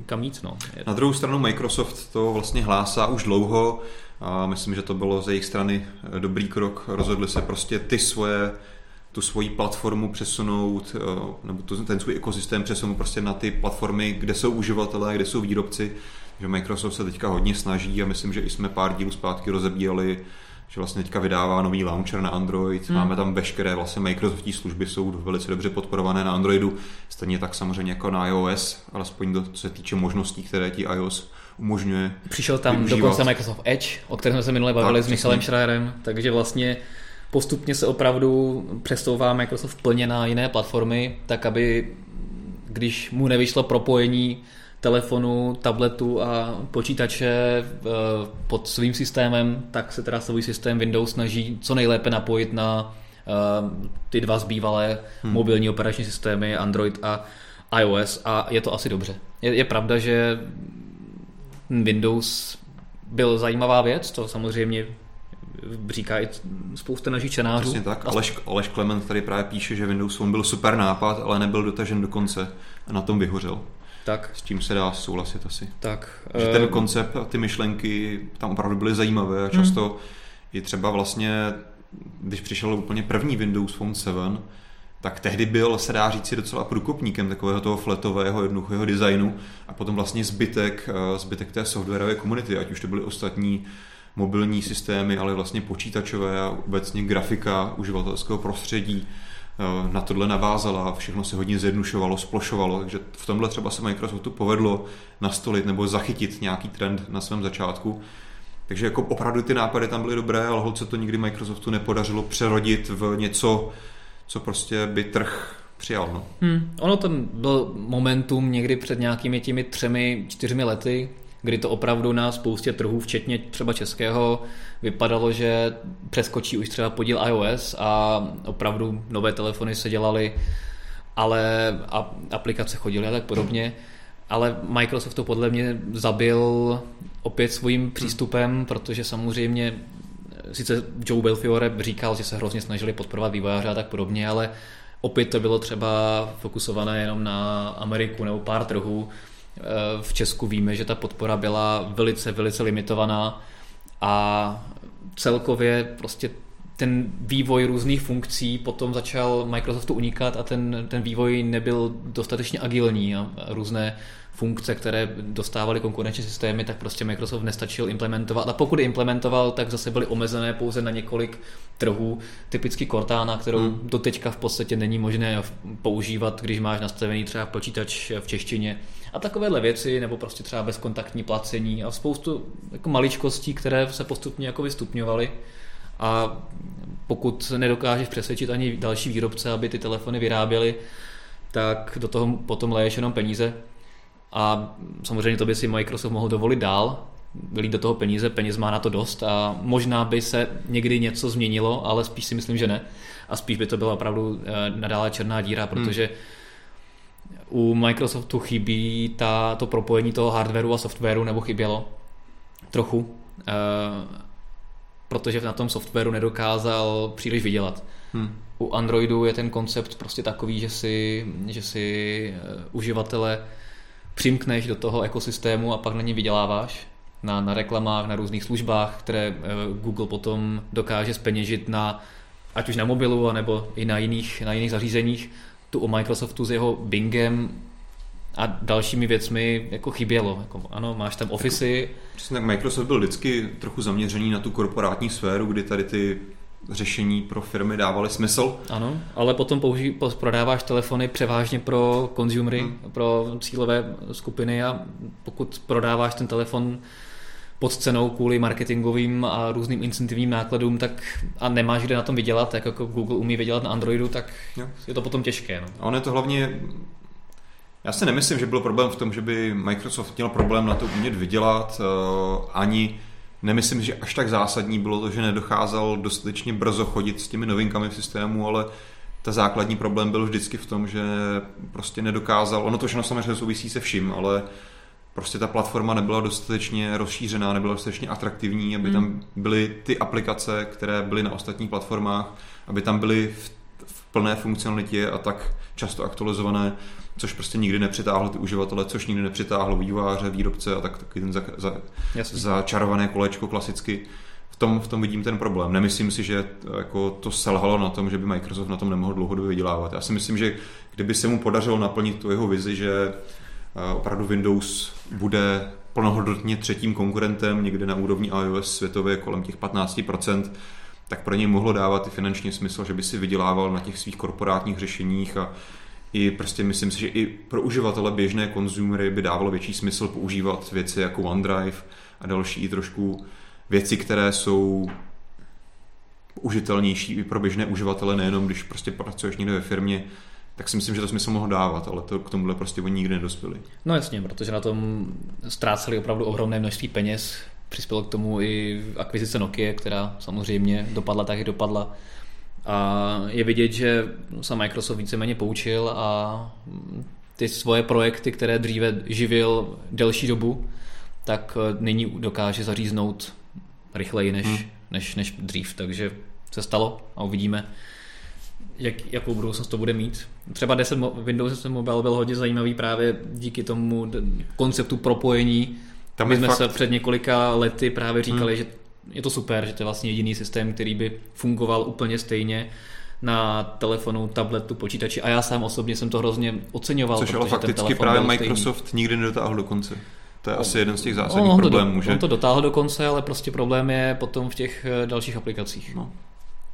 kam jít. No. Na druhou stranu Microsoft to vlastně hlásá už dlouho a myslím, že to bylo ze jejich strany dobrý krok. Rozhodli se prostě ty svoje tu svoji platformu přesunout, eh, nebo ten svůj ekosystém přesunout prostě na ty platformy, kde jsou uživatelé, kde jsou výrobci. Že Microsoft se teďka hodně snaží a myslím, že i jsme pár dílů zpátky rozebírali že vlastně teďka vydává nový launcher na Android, hmm. máme tam veškeré vlastně Microsoftí služby, jsou velice dobře podporované na Androidu, stejně tak samozřejmě jako na iOS, alespoň do, co se týče možností, které ti iOS umožňuje. Přišel tam využívat. dokonce Microsoft Edge, o kterém jsme se minule bavili tak, s Michalem Schreierem, takže vlastně postupně se opravdu přesouvá Microsoft plně na jiné platformy, tak aby když mu nevyšlo propojení telefonu, tabletu a počítače eh, pod svým systémem, tak se teda svůj systém Windows snaží co nejlépe napojit na eh, ty dva zbývalé hmm. mobilní operační systémy Android a iOS a je to asi dobře. Je, je pravda, že Windows byl zajímavá věc, to samozřejmě říká i spousta našich čenářů. Přesně tak. Aleš, Aleš Klement tady právě píše, že Windows Phone byl super nápad, ale nebyl dotažen do konce a na tom vyhořel. Tak. S tím se dá souhlasit asi. Tak. Že ten eh, koncept a ty myšlenky tam opravdu byly zajímavé a často hmm. i třeba vlastně, když přišel úplně první Windows Phone 7, tak tehdy byl, se dá říct, docela průkopníkem takového toho fletového jednoduchého designu a potom vlastně zbytek, eh, zbytek té softwarové komunity, ať už to byly ostatní mobilní systémy, ale vlastně počítačové a obecně grafika uživatelského prostředí, na tohle navázala, všechno se hodně zjednušovalo, splošovalo, takže v tomhle třeba se Microsoftu povedlo nastolit nebo zachytit nějaký trend na svém začátku. Takže jako opravdu ty nápady tam byly dobré, ale holce to nikdy Microsoftu nepodařilo přerodit v něco, co prostě by trh přijal. No. Hmm. Ono ten byl momentum někdy před nějakými těmi třemi, čtyřmi lety, kdy to opravdu na spoustě trhů, včetně třeba českého, vypadalo, že přeskočí už třeba podíl iOS a opravdu nové telefony se dělaly, ale aplikace chodily a tak podobně. Ale Microsoft to podle mě zabil opět svým přístupem, protože samozřejmě sice Joe Belfiore říkal, že se hrozně snažili podporovat vývojáře a tak podobně, ale opět to bylo třeba fokusované jenom na Ameriku nebo pár trhů v Česku víme, že ta podpora byla velice, velice limitovaná a celkově prostě ten vývoj různých funkcí potom začal Microsoftu unikat a ten, ten vývoj nebyl dostatečně agilní a různé funkce, které dostávaly konkurenční systémy, tak prostě Microsoft nestačil implementovat. A pokud implementoval, tak zase byly omezené pouze na několik trhů, typicky Cortana, kterou hmm. doteďka v podstatě není možné používat, když máš nastavený třeba počítač v češtině a takovéhle věci, nebo prostě třeba bezkontaktní placení a spoustu jako maličkostí, které se postupně jako vystupňovaly a pokud nedokážeš přesvědčit ani další výrobce, aby ty telefony vyráběly, tak do toho potom leješ jenom peníze a samozřejmě to by si Microsoft mohl dovolit dál, vylít do toho peníze, peněz má na to dost a možná by se někdy něco změnilo, ale spíš si myslím, že ne. A spíš by to byla opravdu eh, nadále černá díra, hmm. protože hmm u Microsoftu chybí ta, to propojení toho hardwareu a softwaru, nebo chybělo trochu, e, protože na tom softwaru nedokázal příliš vydělat. Hmm. U Androidu je ten koncept prostě takový, že si, že si uh, uživatele přimkneš do toho ekosystému a pak na ně vyděláváš na, na reklamách, na různých službách, které uh, Google potom dokáže speněžit na ať už na mobilu, nebo i na jiných, na jiných zařízeních tu o Microsoftu s jeho Bingem a dalšími věcmi jako chybělo. Jako, ano, máš tam Office. Přesně tak Microsoft byl vždycky trochu zaměřený na tu korporátní sféru, kdy tady ty řešení pro firmy dávaly smysl. Ano, ale potom použí, prodáváš telefony převážně pro konzumery, hmm. pro cílové skupiny a pokud prodáváš ten telefon pod cenou kvůli marketingovým a různým incentivním nákladům, tak a nemáš kde na tom vydělat, tak jako Google umí vydělat na Androidu, tak jo. je to potom těžké. No. A on je to hlavně já si nemyslím, že byl problém v tom, že by Microsoft měl problém na to umět vydělat, eh, ani nemyslím, že až tak zásadní bylo to, že nedocházel dostatečně brzo chodit s těmi novinkami v systému, ale ta základní problém byl vždycky v tom, že prostě nedokázal, ono to všechno samozřejmě souvisí se vším, ale prostě ta platforma nebyla dostatečně rozšířená, nebyla dostatečně atraktivní, aby hmm. tam byly ty aplikace, které byly na ostatních platformách, aby tam byly v, v plné funkcionalitě a tak často aktualizované, což prostě nikdy nepřitáhlo ty uživatele, což nikdy nepřitáhlo výváře, výrobce a tak taky ten za, za, začarované kolečko klasicky. V tom, v tom vidím ten problém. Nemyslím si, že jako to selhalo na tom, že by Microsoft na tom nemohl dlouhodobě vydělávat. Já si myslím, že kdyby se mu podařilo naplnit tu jeho vizi, že eh, opravdu Windows bude plnohodnotně třetím konkurentem někde na úrovni iOS světově kolem těch 15%, tak pro něj mohlo dávat i finanční smysl, že by si vydělával na těch svých korporátních řešeních a i prostě myslím si, že i pro uživatele běžné konzumery by dávalo větší smysl používat věci jako OneDrive a další trošku věci, které jsou užitelnější i pro běžné uživatele, nejenom když prostě pracuješ někde ve firmě, tak si myslím, že to smysl mohl dávat, ale to k tomuhle prostě oni nikdy nedospěli. No jasně, protože na tom ztráceli opravdu ohromné množství peněz, přispělo k tomu i akvizice Nokia, která samozřejmě dopadla tak, jak dopadla. A je vidět, že se Microsoft víceméně poučil a ty svoje projekty, které dříve živil delší dobu, tak nyní dokáže zaříznout rychleji než, hmm. než, než dřív. Takže se stalo a uvidíme, jak, jakou budoucnost to bude mít. Třeba 10, Windows 10 Mobile byl hodně zajímavý právě díky tomu konceptu propojení. Tam My jsme fakt... se před několika lety právě říkali, hmm. že je to super, že to je vlastně jediný systém, který by fungoval úplně stejně na telefonu, tabletu, počítači a já sám osobně jsem to hrozně oceňoval. Což ale fakticky právě Microsoft stejný. nikdy nedotáhl do konce. To je asi jeden z těch zásadních on problémů, do, že? On to dotáhl do konce, ale prostě problém je potom v těch eh, dalších aplikacích. No.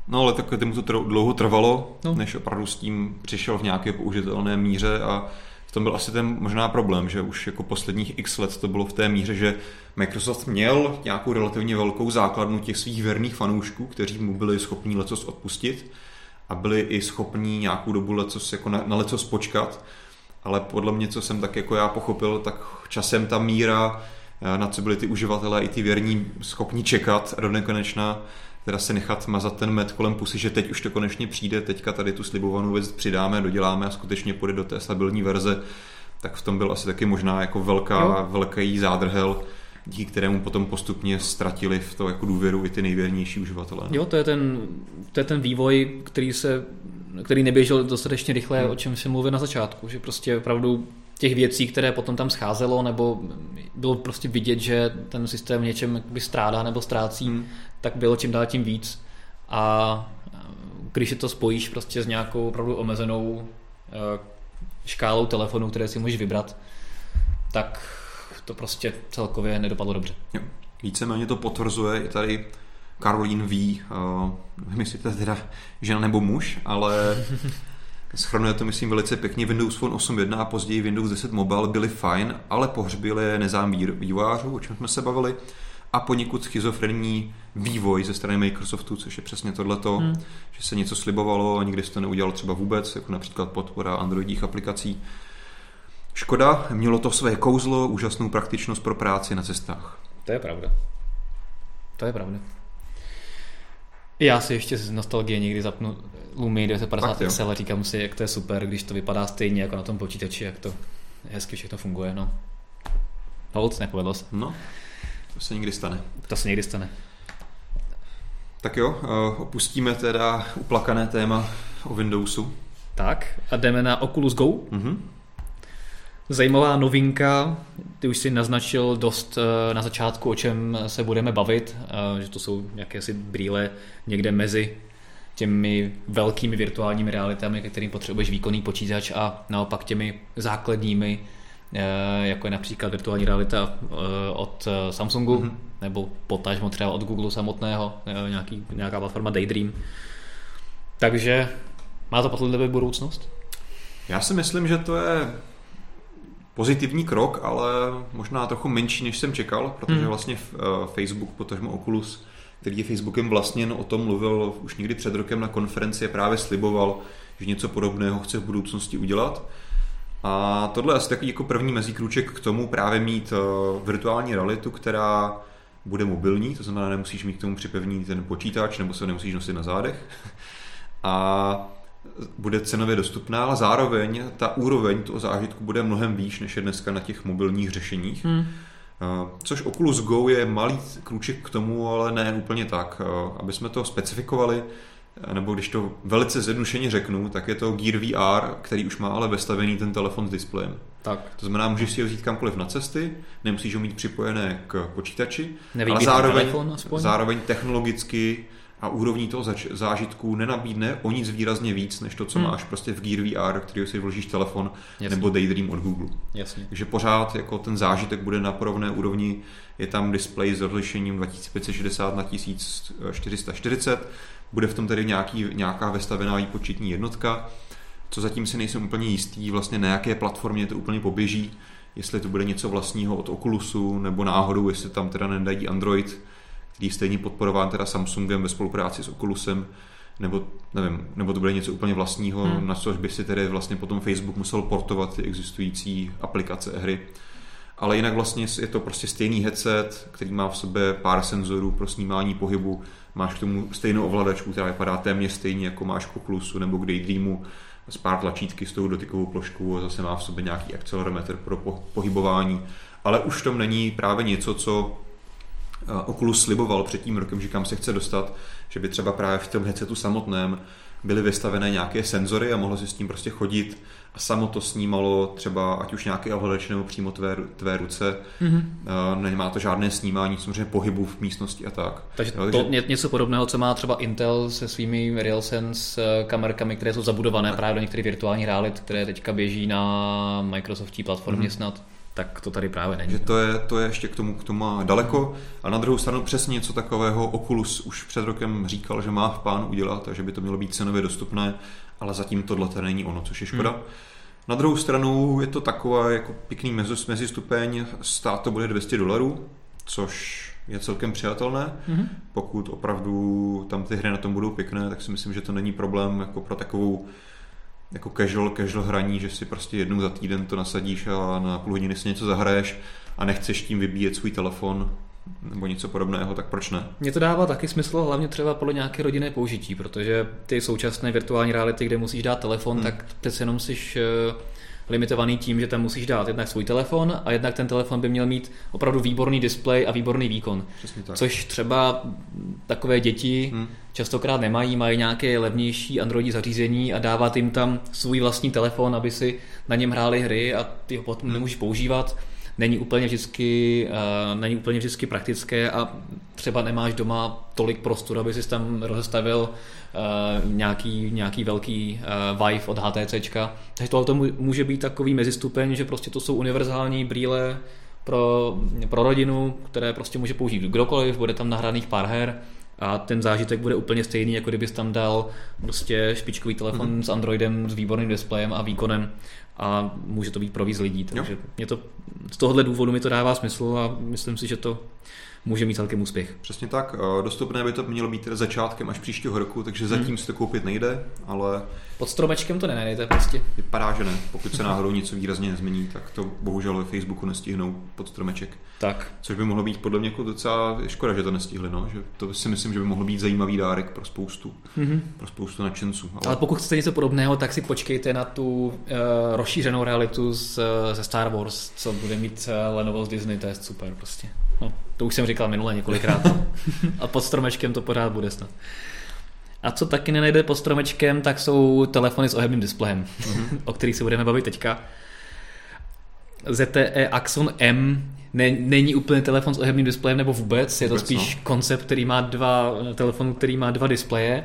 No ale tak mu to dlouho trvalo, no. než opravdu s tím přišel v nějaké použitelné míře a tom byl asi ten možná problém, že už jako posledních x let to bylo v té míře, že Microsoft měl nějakou relativně velkou základnu těch svých věrných fanoušků, kteří mu byli schopni lecos odpustit a byli i schopní nějakou dobu lecos, jako na, na lecos počkat, ale podle mě, co jsem tak jako já pochopil, tak časem ta míra, eh, na co byli ty uživatelé i ty věrní schopni čekat do nekonečna, teda se nechat mazat ten med kolem pusy, že teď už to konečně přijde, teďka tady tu slibovanou věc přidáme, doděláme a skutečně půjde do té stabilní verze, tak v tom byl asi taky možná jako velká, jo. velký zádrhel, díky kterému potom postupně ztratili v to jako důvěru i ty nejvěrnější uživatelé. Jo, to je ten, to je ten vývoj, který se který neběžel dostatečně rychle, hmm. o čem jsem mluvil na začátku, že prostě opravdu těch věcí, které potom tam scházelo, nebo bylo prostě vidět, že ten systém něčem by strádá nebo ztrácí, hmm. Tak bylo čím dál tím víc. A když si to spojíš prostě s nějakou opravdu omezenou eh, škálou telefonů, které si můžeš vybrat, tak to prostě celkově nedopadlo dobře. Jo. Víceméně to potvrzuje i tady Caroline V. Uh, to je teda žena nebo muž, ale Schronuje to, myslím, velice pěkně. Windows Phone 8.1 a později Windows 10 Mobile byly fajn, ale pohřbili je nezám vývojářů, o čem jsme se bavili, a poněkud schizofrenní vývoj ze strany Microsoftu, což je přesně tohleto, hmm. že se něco slibovalo a nikdy se to neudělalo třeba vůbec, jako například podpora androidních aplikací. Škoda, mělo to své kouzlo, úžasnou praktičnost pro práci na cestách. To je pravda. To je pravda. Já si ještě z nostalgie někdy zapnu Lumi 950 Excel a říkám si, jak to je super, když to vypadá stejně jako na tom počítači, jak to hezky všechno funguje. No. Hold, nepovedlo se. No, to se někdy stane. To se někdy stane. Tak jo, eh, opustíme teda uplakané téma o Windowsu. Tak a jdeme na Oculus Go. Mm-hmm. Zajímavá novinka, ty už si naznačil dost eh, na začátku, o čem se budeme bavit, eh, že to jsou nějaké si brýle někde mezi těmi velkými virtuálními realitami, ke kterým potřebuješ výkonný počítač a naopak těmi základními jako je například virtuální realita od Samsungu, mm-hmm. nebo potažmo třeba od Google samotného, nějaký, nějaká platforma Daydream. Takže má to podle budoucnost? Já si myslím, že to je pozitivní krok, ale možná trochu menší, než jsem čekal, protože hmm. vlastně Facebook, potažmo Oculus, který je Facebookem vlastně o tom mluvil už někdy před rokem na konferenci a právě sliboval, že něco podobného chce v budoucnosti udělat. A tohle je asi takový jako první mezikrůček k tomu právě mít uh, virtuální realitu, která bude mobilní, to znamená, nemusíš mít k tomu připevněný ten počítač, nebo se nemusíš nosit na zádech. a bude cenově dostupná, ale zároveň ta úroveň toho zážitku bude mnohem výš, než je dneska na těch mobilních řešeních. Hmm. Což Oculus Go je malý krůček k tomu, ale ne úplně tak. Aby jsme to specifikovali, nebo když to velice zjednodušeně řeknu, tak je to Gear VR, který už má ale vestavený ten telefon s displejem. Tak. To znamená, můžeš si ho vzít kamkoliv na cesty, nemusíš ho mít připojené k počítači, ale zároveň, telefon zároveň technologicky a úrovní toho zač- zážitku nenabídne o nic výrazně víc, než to, co hmm. máš prostě v Gear VR, který si vložíš telefon, Jasně. nebo Daydream od Google. Jasně. Takže pořád jako ten zážitek bude na porovné úrovni, je tam display s rozlišením 2560 na 1440, bude v tom tedy nějaký, nějaká vestavená výpočetní jednotka, co zatím si nejsem úplně jistý, vlastně na jaké platformě to úplně poběží, jestli to bude něco vlastního od Oculusu, nebo náhodou, jestli tam teda nedají Android, který stejně podporován teda Samsungem ve spolupráci s Oculusem, nebo, nevím, nebo to bude něco úplně vlastního, hmm. na což by si tedy vlastně potom Facebook musel portovat ty existující aplikace hry. Ale jinak vlastně je to prostě stejný headset, který má v sobě pár senzorů pro snímání pohybu, máš k tomu stejnou ovladačku, která vypadá téměř stejně jako máš k Oculusu nebo k Daydreamu, s pár tlačítky s tou dotykovou ploškou a zase má v sobě nějaký akcelerometr pro pohybování, ale už v tom není právě něco, co Oculus sliboval před tím rokem, že kam se chce dostat, že by třeba právě v tom headsetu samotném byly vystavené nějaké senzory a mohlo si s tím prostě chodit samo to snímalo třeba ať už nějaký ovladač nebo přímo tvé, tvé ruce. Mm-hmm. Nemá to žádné snímání samozřejmě pohybu v místnosti a tak. Takže jo, to takže... něco podobného, co má třeba Intel se svými RealSense eh, kamerkami, které jsou zabudované právě do některých virtuálních realit, které teďka běží na Microsoftí platformě mm-hmm. snad tak to tady právě není. Že to je, to je ještě k tomu, k tomu má daleko. A na druhou stranu přesně něco takového Oculus už před rokem říkal, že má v plánu udělat a že by to mělo být cenově dostupné, ale zatím tohle to není ono, což je škoda. Hmm. Na druhou stranu je to taková jako pěkný mezistupeň, stát to bude 200 dolarů, což je celkem přijatelné. Mm-hmm. Pokud opravdu tam ty hry na tom budou pěkné, tak si myslím, že to není problém jako pro takovou jako casual, casual hraní, že si prostě jednou za týden to nasadíš a na půl hodiny si něco zahraješ a nechceš tím vybíjet svůj telefon nebo něco podobného, tak proč ne? Mně to dává taky smysl, hlavně třeba podle nějaké rodinné použití, protože ty současné virtuální reality, kde musíš dát telefon, hmm. tak přece jenom jsi eh, limitovaný tím, že tam musíš dát jednak svůj telefon a jednak ten telefon by měl mít opravdu výborný displej a výborný výkon. Což třeba takové děti hmm. častokrát nemají, mají nějaké levnější Androidí zařízení a dávat jim tam svůj vlastní telefon, aby si na něm hráli hry a ty ho potom hmm. nemůžeš používat není úplně vždycky, uh, není úplně vždycky praktické a třeba nemáš doma tolik prostoru, aby si tam rozestavil uh, nějaký, nějaký velký uh, Vive od HTCčka. Takže tohle může být takový mezistupeň, že prostě to jsou univerzální brýle pro, pro rodinu, které prostě může použít kdokoliv, bude tam nahraných pár her a ten zážitek bude úplně stejný, jako kdybys tam dal prostě špičkový telefon mm-hmm. s Androidem s výborným displejem a výkonem a může to být pro víc lidí. Takže mě to, z tohohle důvodu mi to dává smysl a myslím si, že to může mít celkem úspěch. Přesně tak. Eh, dostupné by to mělo být začátkem až příštího roku, takže zatím hmm. si to koupit nejde, ale... Pod stromečkem to nenajdete prostě. Vypadá, že ne. Pokud se náhodou něco výrazně nezmění, tak to bohužel ve Facebooku nestihnou pod stromeček. Tak. Což by mohlo být podle mě jako docela škoda, že to nestihli. No? Že to si myslím, že by mohlo být zajímavý dárek pro spoustu, mm-hmm. pro spoustu nadšenců. Ale... ale pokud chcete něco podobného, tak si počkejte na tu uh, rozšířenou realitu z, ze Star Wars, co bude mít uh, Lenovo z Disney, to je super prostě. No, to už jsem říkal minule několikrát. a pod stromečkem to pořád bude snad. A co taky nenajde pod stromečkem, tak jsou telefony s ohebným displejem, mm-hmm. o kterých se budeme bavit teďka. ZTE Axon M ne, není úplně telefon s ohebným displejem nebo vůbec, je to spíš no. koncept, který má dva, telefon, který má dva displeje,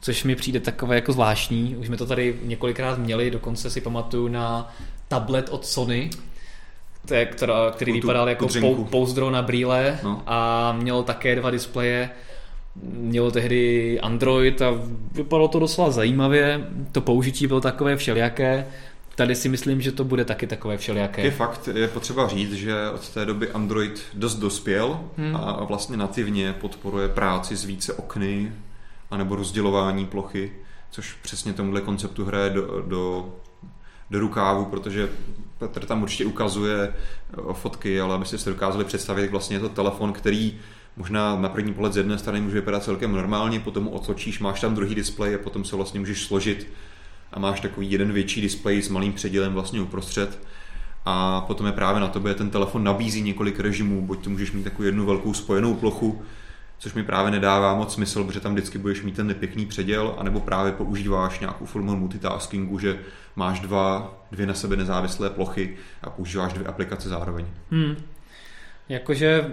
což mi přijde takové jako zvláštní. Už jsme to tady několikrát měli, dokonce si pamatuju na tablet od Sony, která, který tu, vypadal jako pou, pouzdro na brýle no. a měl také dva displeje. Měl tehdy Android a vypadalo to docela zajímavě. To použití bylo takové všelijaké. Tady si myslím, že to bude taky takové všelijaké. Je fakt, je potřeba říct, že od té doby Android dost dospěl hmm. a vlastně nativně podporuje práci s více okny anebo rozdělování plochy, což přesně tomuhle konceptu hraje do, do, do rukávu, protože Petr tam určitě ukazuje fotky, ale abyste si dokázali představit, jak vlastně je to telefon, který možná na první pohled z jedné strany může vypadat celkem normálně, potom otočíš, máš tam druhý displej a potom se vlastně můžeš složit a máš takový jeden větší displej s malým předělem vlastně uprostřed a potom je právě na tobě ten telefon nabízí několik režimů, buď to můžeš mít takovou jednu velkou spojenou plochu, což mi právě nedává moc smysl, protože tam vždycky budeš mít ten nepěkný předěl, anebo právě používáš nějakou formu multitaskingu, že máš dva, dvě na sebe nezávislé plochy a používáš dvě aplikace zároveň. Hmm. Jakože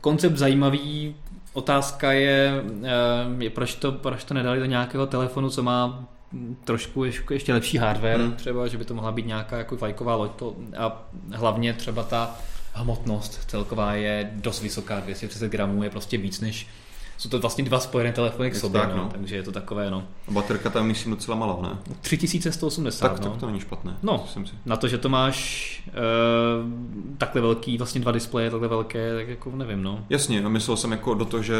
koncept zajímavý, otázka je, eh, je proč, to, proč to nedali do nějakého telefonu, co má trošku ještě lepší hardware, hmm. třeba, že by to mohla být nějaká jako fajková loď to, a hlavně třeba ta hmotnost celková je dost vysoká, 230 gramů je prostě víc než jsou to vlastně dva spojené telefony k sobě, tak, no. no. takže je to takové, no. A baterka tam myslím docela malá, ne? 3180, tak, no. tak to není špatné. No, si. na to, že to máš uh, takhle velký, vlastně dva displeje takhle velké, tak jako nevím, no. Jasně, a myslel jsem jako do toho, že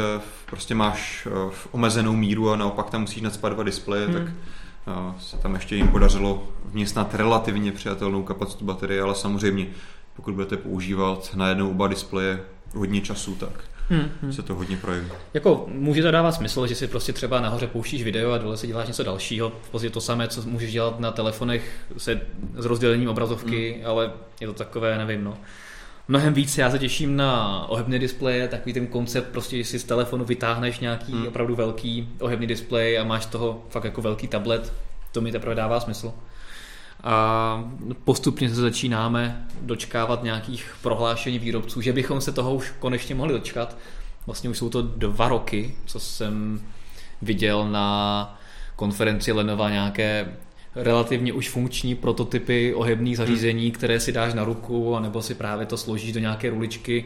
prostě máš uh, omezenou míru a naopak tam musíš nadspat dva displeje, hmm. tak uh, se tam ještě jim podařilo vměstnat relativně přijatelnou kapacitu baterie, ale samozřejmě pokud budete používat na jednou oba displeje hodně času, tak hmm, hmm. se to hodně projeví. Jako může to dávat smysl, že si prostě třeba nahoře pouštíš video a dole si děláš něco dalšího. V podstatě to samé, co můžeš dělat na telefonech se s rozdělením obrazovky, hmm. ale je to takové, nevím, no. Mnohem víc já se těším na ohebné displeje, takový ten koncept, prostě, že si z telefonu vytáhneš nějaký hmm. opravdu velký ohebný displej a máš toho fakt jako velký tablet, to mi teprve dává smysl a postupně se začínáme dočkávat nějakých prohlášení výrobců, že bychom se toho už konečně mohli dočkat. Vlastně už jsou to dva roky, co jsem viděl na konferenci Lenova nějaké relativně už funkční prototypy ohebných zařízení, které si dáš na ruku, anebo si právě to složíš do nějaké ruličky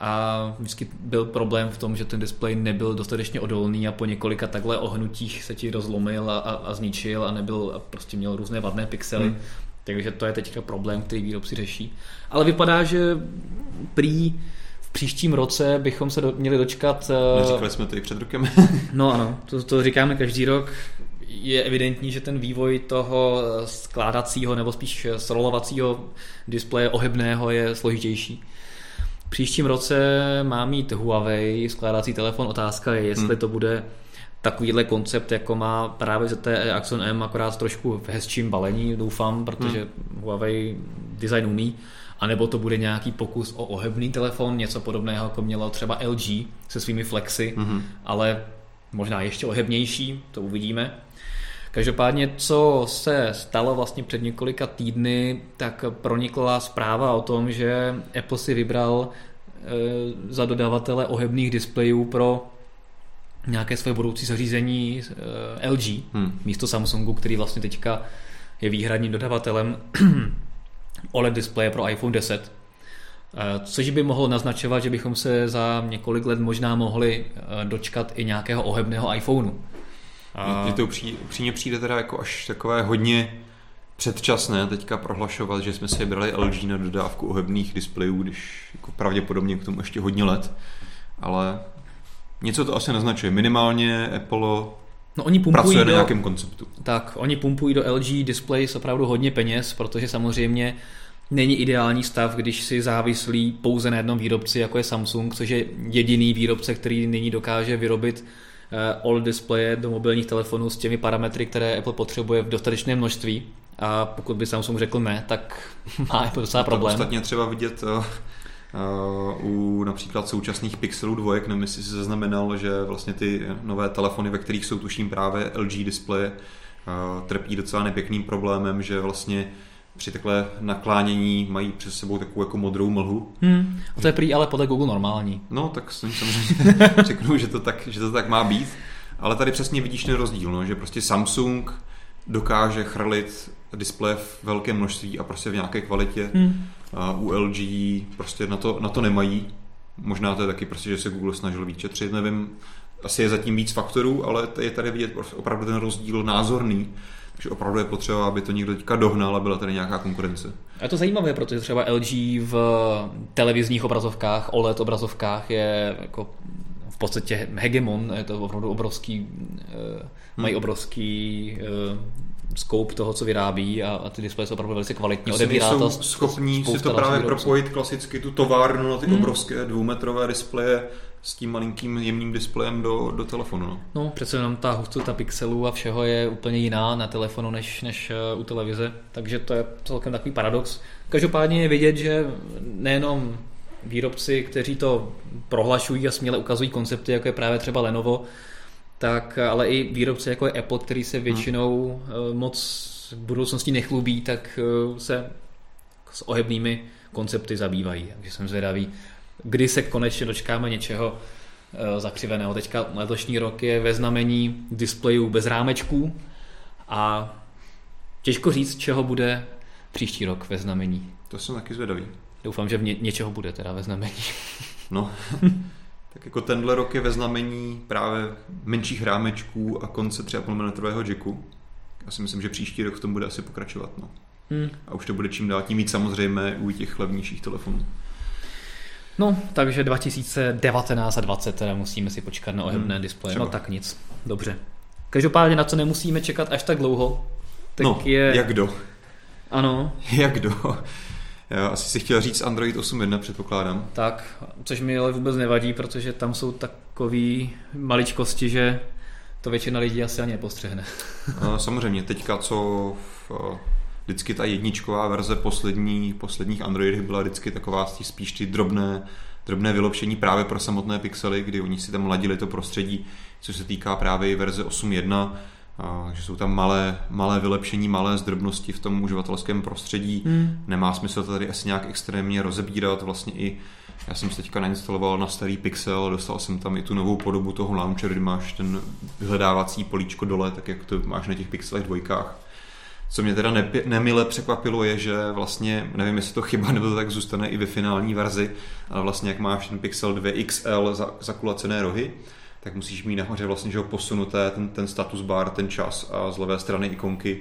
a vždycky byl problém v tom, že ten displej nebyl dostatečně odolný a po několika takhle ohnutích se ti rozlomil a, a, a zničil a nebyl a prostě měl různé vadné pixely. Hmm. Takže to je teďka problém, který výrobci řeší. Ale vypadá, že prý v příštím roce bychom se do, měli dočkat... Eh, Neříkali jsme to i před rokem. no ano, to, to říkáme každý rok. Je evidentní, že ten vývoj toho skládacího nebo spíš srolovacího displeje ohybného je složitější příštím roce má mít Huawei skládací telefon. Otázka je, jestli hmm. to bude takovýhle koncept, jako má právě ZTE Axon M, akorát trošku v hezčím balení, doufám, protože hmm. Huawei design umí. A nebo to bude nějaký pokus o ohebný telefon, něco podobného, jako mělo třeba LG se svými flexy, hmm. ale možná ještě ohebnější, to uvidíme. Každopádně, co se stalo vlastně před několika týdny, tak pronikla zpráva o tom, že Apple si vybral e, za dodavatele ohebných displejů pro nějaké své budoucí zařízení e, LG hmm. místo Samsungu, který vlastně teďka je výhradním dodavatelem OLED displeje pro iPhone 10. E, což by mohlo naznačovat, že bychom se za několik let možná mohli dočkat i nějakého ohebného iPhoneu. Mně to upřímně přijde teda jako až takové hodně předčasné teďka prohlašovat, že jsme si vybrali LG na dodávku ohebných displejů, když jako pravděpodobně k tomu ještě hodně let, ale něco to asi naznačuje. Minimálně Apple No oni pumpují pracuje do, na nějakém konceptu. Tak, oni pumpují do LG Displays opravdu hodně peněz, protože samozřejmě není ideální stav, když si závislí pouze na jednom výrobci, jako je Samsung, což je jediný výrobce, který nyní dokáže vyrobit all displeje do mobilních telefonů s těmi parametry, které Apple potřebuje v dostatečném množství. A pokud by Samsung řekl ne, tak má Apple docela problém. To ostatně třeba vidět uh, u například současných Pixelů dvojek, nevím, jestli si zaznamenal, že vlastně ty nové telefony, ve kterých jsou tuším právě LG displeje, uh, trpí docela nepěkným problémem, že vlastně při takhle naklánění mají přes sebou takovou jako modrou mlhu. Hmm. A to je prý ale podle Google normální. No, tak samozřejmě řeknu, že to, tak, že to tak má být. Ale tady přesně vidíš ten rozdíl, no, že prostě Samsung dokáže chrlit displeje v velkém množství a prostě v nějaké kvalitě. Hmm. A u LG prostě na to, na to nemají. Možná to je taky prostě, že se Google snažil víc šetřit, nevím. Asi je zatím víc faktorů, ale je tady vidět opravdu ten rozdíl názorný. Takže opravdu je potřeba, aby to někdo teďka dohnal a byla tady nějaká konkurence. A je to zajímavé, protože třeba LG v televizních obrazovkách, OLED obrazovkách je jako v podstatě hegemon, je to opravdu obrovský, hmm. mají obrovský scope toho, co vyrábí a, a ty displeje jsou opravdu velice kvalitní. Odebírá to schopní si to právě výrobců. propojit klasicky tu továrnu na ty hmm. obrovské dvoumetrové displeje s tím malinkým jemným displejem do, do telefonu. No. no, přece jenom ta hustota pixelů a všeho je úplně jiná na telefonu než, než eh, u televize, takže to je celkem takový paradox. Každopádně je vidět, že nejenom výrobci, kteří to prohlašují a směle ukazují koncepty, jako je právě třeba Lenovo, tak ale i výrobci jako je Apple, který se hmm. většinou hmm. moc v budoucnosti nechlubí, tak eh, se s ohebnými koncepty zabývají. Takže jsem zvědavý, kdy se konečně dočkáme něčeho eh, zakřiveného. Teďka letošní rok je ve znamení displejů bez rámečků a těžko říct, čeho bude příští rok ve znamení. To jsem taky zvědavý. Doufám, že v ně, něčeho bude teda ve znamení. No, tak jako tenhle rok je ve znamení právě menších rámečků a konce 3,5 mm jacku. Já si myslím, že příští rok v tom bude asi pokračovat. No. Hmm. A už to bude čím dál tím víc samozřejmě u těch levnějších telefonů. No, takže 2019 a 20 teda musíme si počkat na ohebné hmm, displeje. No tak nic, dobře. Každopádně na co nemusíme čekat až tak dlouho, tak no, je... jak do. Ano. Jak do. Já asi si chtěl říct Android 8.1, předpokládám. Tak, což mi ale vůbec nevadí, protože tam jsou takové maličkosti, že to většina lidí asi ani nepostřehne. No, samozřejmě, teďka co v, vždycky ta jedničková verze poslední, posledních Androidech byla vždycky taková spíš ty drobné, drobné vylepšení právě pro samotné pixely, kdy oni si tam ladili to prostředí, co se týká právě verze 8.1, že jsou tam malé, malé vylepšení, malé zdrobnosti v tom uživatelském prostředí. Hmm. Nemá smysl to tady asi nějak extrémně rozebírat. Vlastně i já jsem si teďka nainstaloval na starý Pixel, dostal jsem tam i tu novou podobu toho launcheru, kdy máš ten vyhledávací políčko dole, tak jak to máš na těch Pixelech dvojkách. Co mě teda ne, nemile překvapilo je, že vlastně, nevím jestli to chyba nebo to tak zůstane i ve finální verzi, ale vlastně jak máš ten Pixel 2 XL za, zakulacené rohy, tak musíš mít nahoře vlastně, že ho posunuté, ten, ten status bar, ten čas a z levé strany ikonky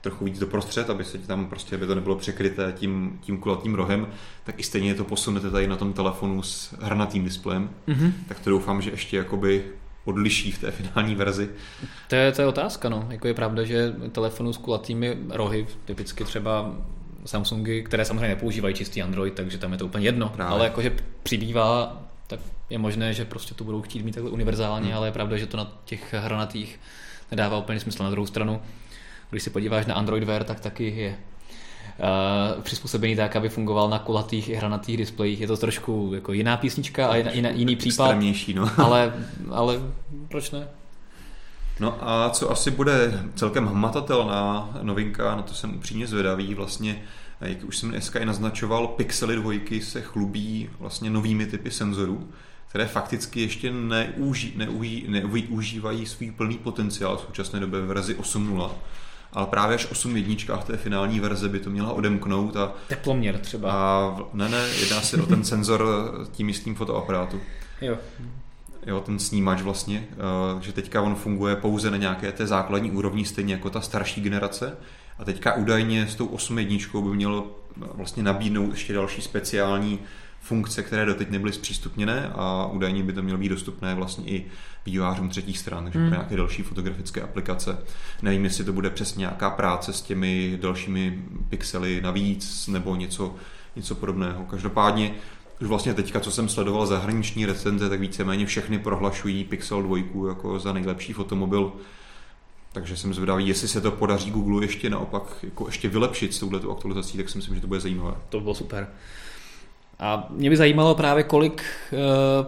trochu víc doprostřed, aby se tam prostě, aby to nebylo překryté tím, tím kulatým rohem, tak i stejně je to posunete tady na tom telefonu s hranatým displejem, mm-hmm. tak to doufám, že ještě jakoby odliší v té finální verzi. To je, to je otázka, no. Jako je pravda, že telefonu s kulatými rohy, typicky třeba Samsungy, které samozřejmě nepoužívají čistý Android, takže tam je to úplně jedno, Právě. ale jakože přibývá, tak je možné, že prostě to budou chtít mít takhle univerzálně, hmm. ale je pravda, že to na těch hranatých nedává úplně smysl. Na druhou stranu, když se podíváš na Android Wear, tak taky je uh, přizpůsobený tak, aby fungoval na kulatých i hranatých displejích. Je to trošku jako jiná písnička a jiná, jiný případ. no. ale, ale proč ne? No a co asi bude celkem hmatatelná novinka, na to jsem upřímně zvědavý, vlastně jak už jsem dneska i naznačoval, Pixely dvojky se chlubí vlastně novými typy senzorů, které fakticky ještě neuží, neuží, nevyužívají svůj plný potenciál v současné době v verzi 8.0 ale právě až 8.1 v té finální verze by to měla odemknout. A, Teploměr třeba. A, ne, ne, jedná se o ten senzor tím jistým fotoaparátu. Jo. Jo, ten snímač vlastně, eh, že teďka on funguje pouze na nějaké té základní úrovni, stejně jako ta starší generace. A teďka údajně s tou 8.1 by mělo vlastně nabídnout ještě další speciální funkce, které doteď nebyly zpřístupněné a údajně by to mělo být dostupné vlastně i vývářům třetích stran, takže hmm. pro nějaké další fotografické aplikace. Nevím, jestli to bude přesně nějaká práce s těmi dalšími pixely navíc nebo něco, něco podobného. Každopádně už vlastně teďka, co jsem sledoval zahraniční recenze, tak víceméně všechny prohlašují Pixel 2 jako za nejlepší fotomobil. Takže jsem zvědavý, jestli se to podaří Google ještě naopak jako ještě vylepšit s touhletou aktualizací, tak si myslím, že to bude zajímavé. To bylo super. A mě by zajímalo právě, kolik uh,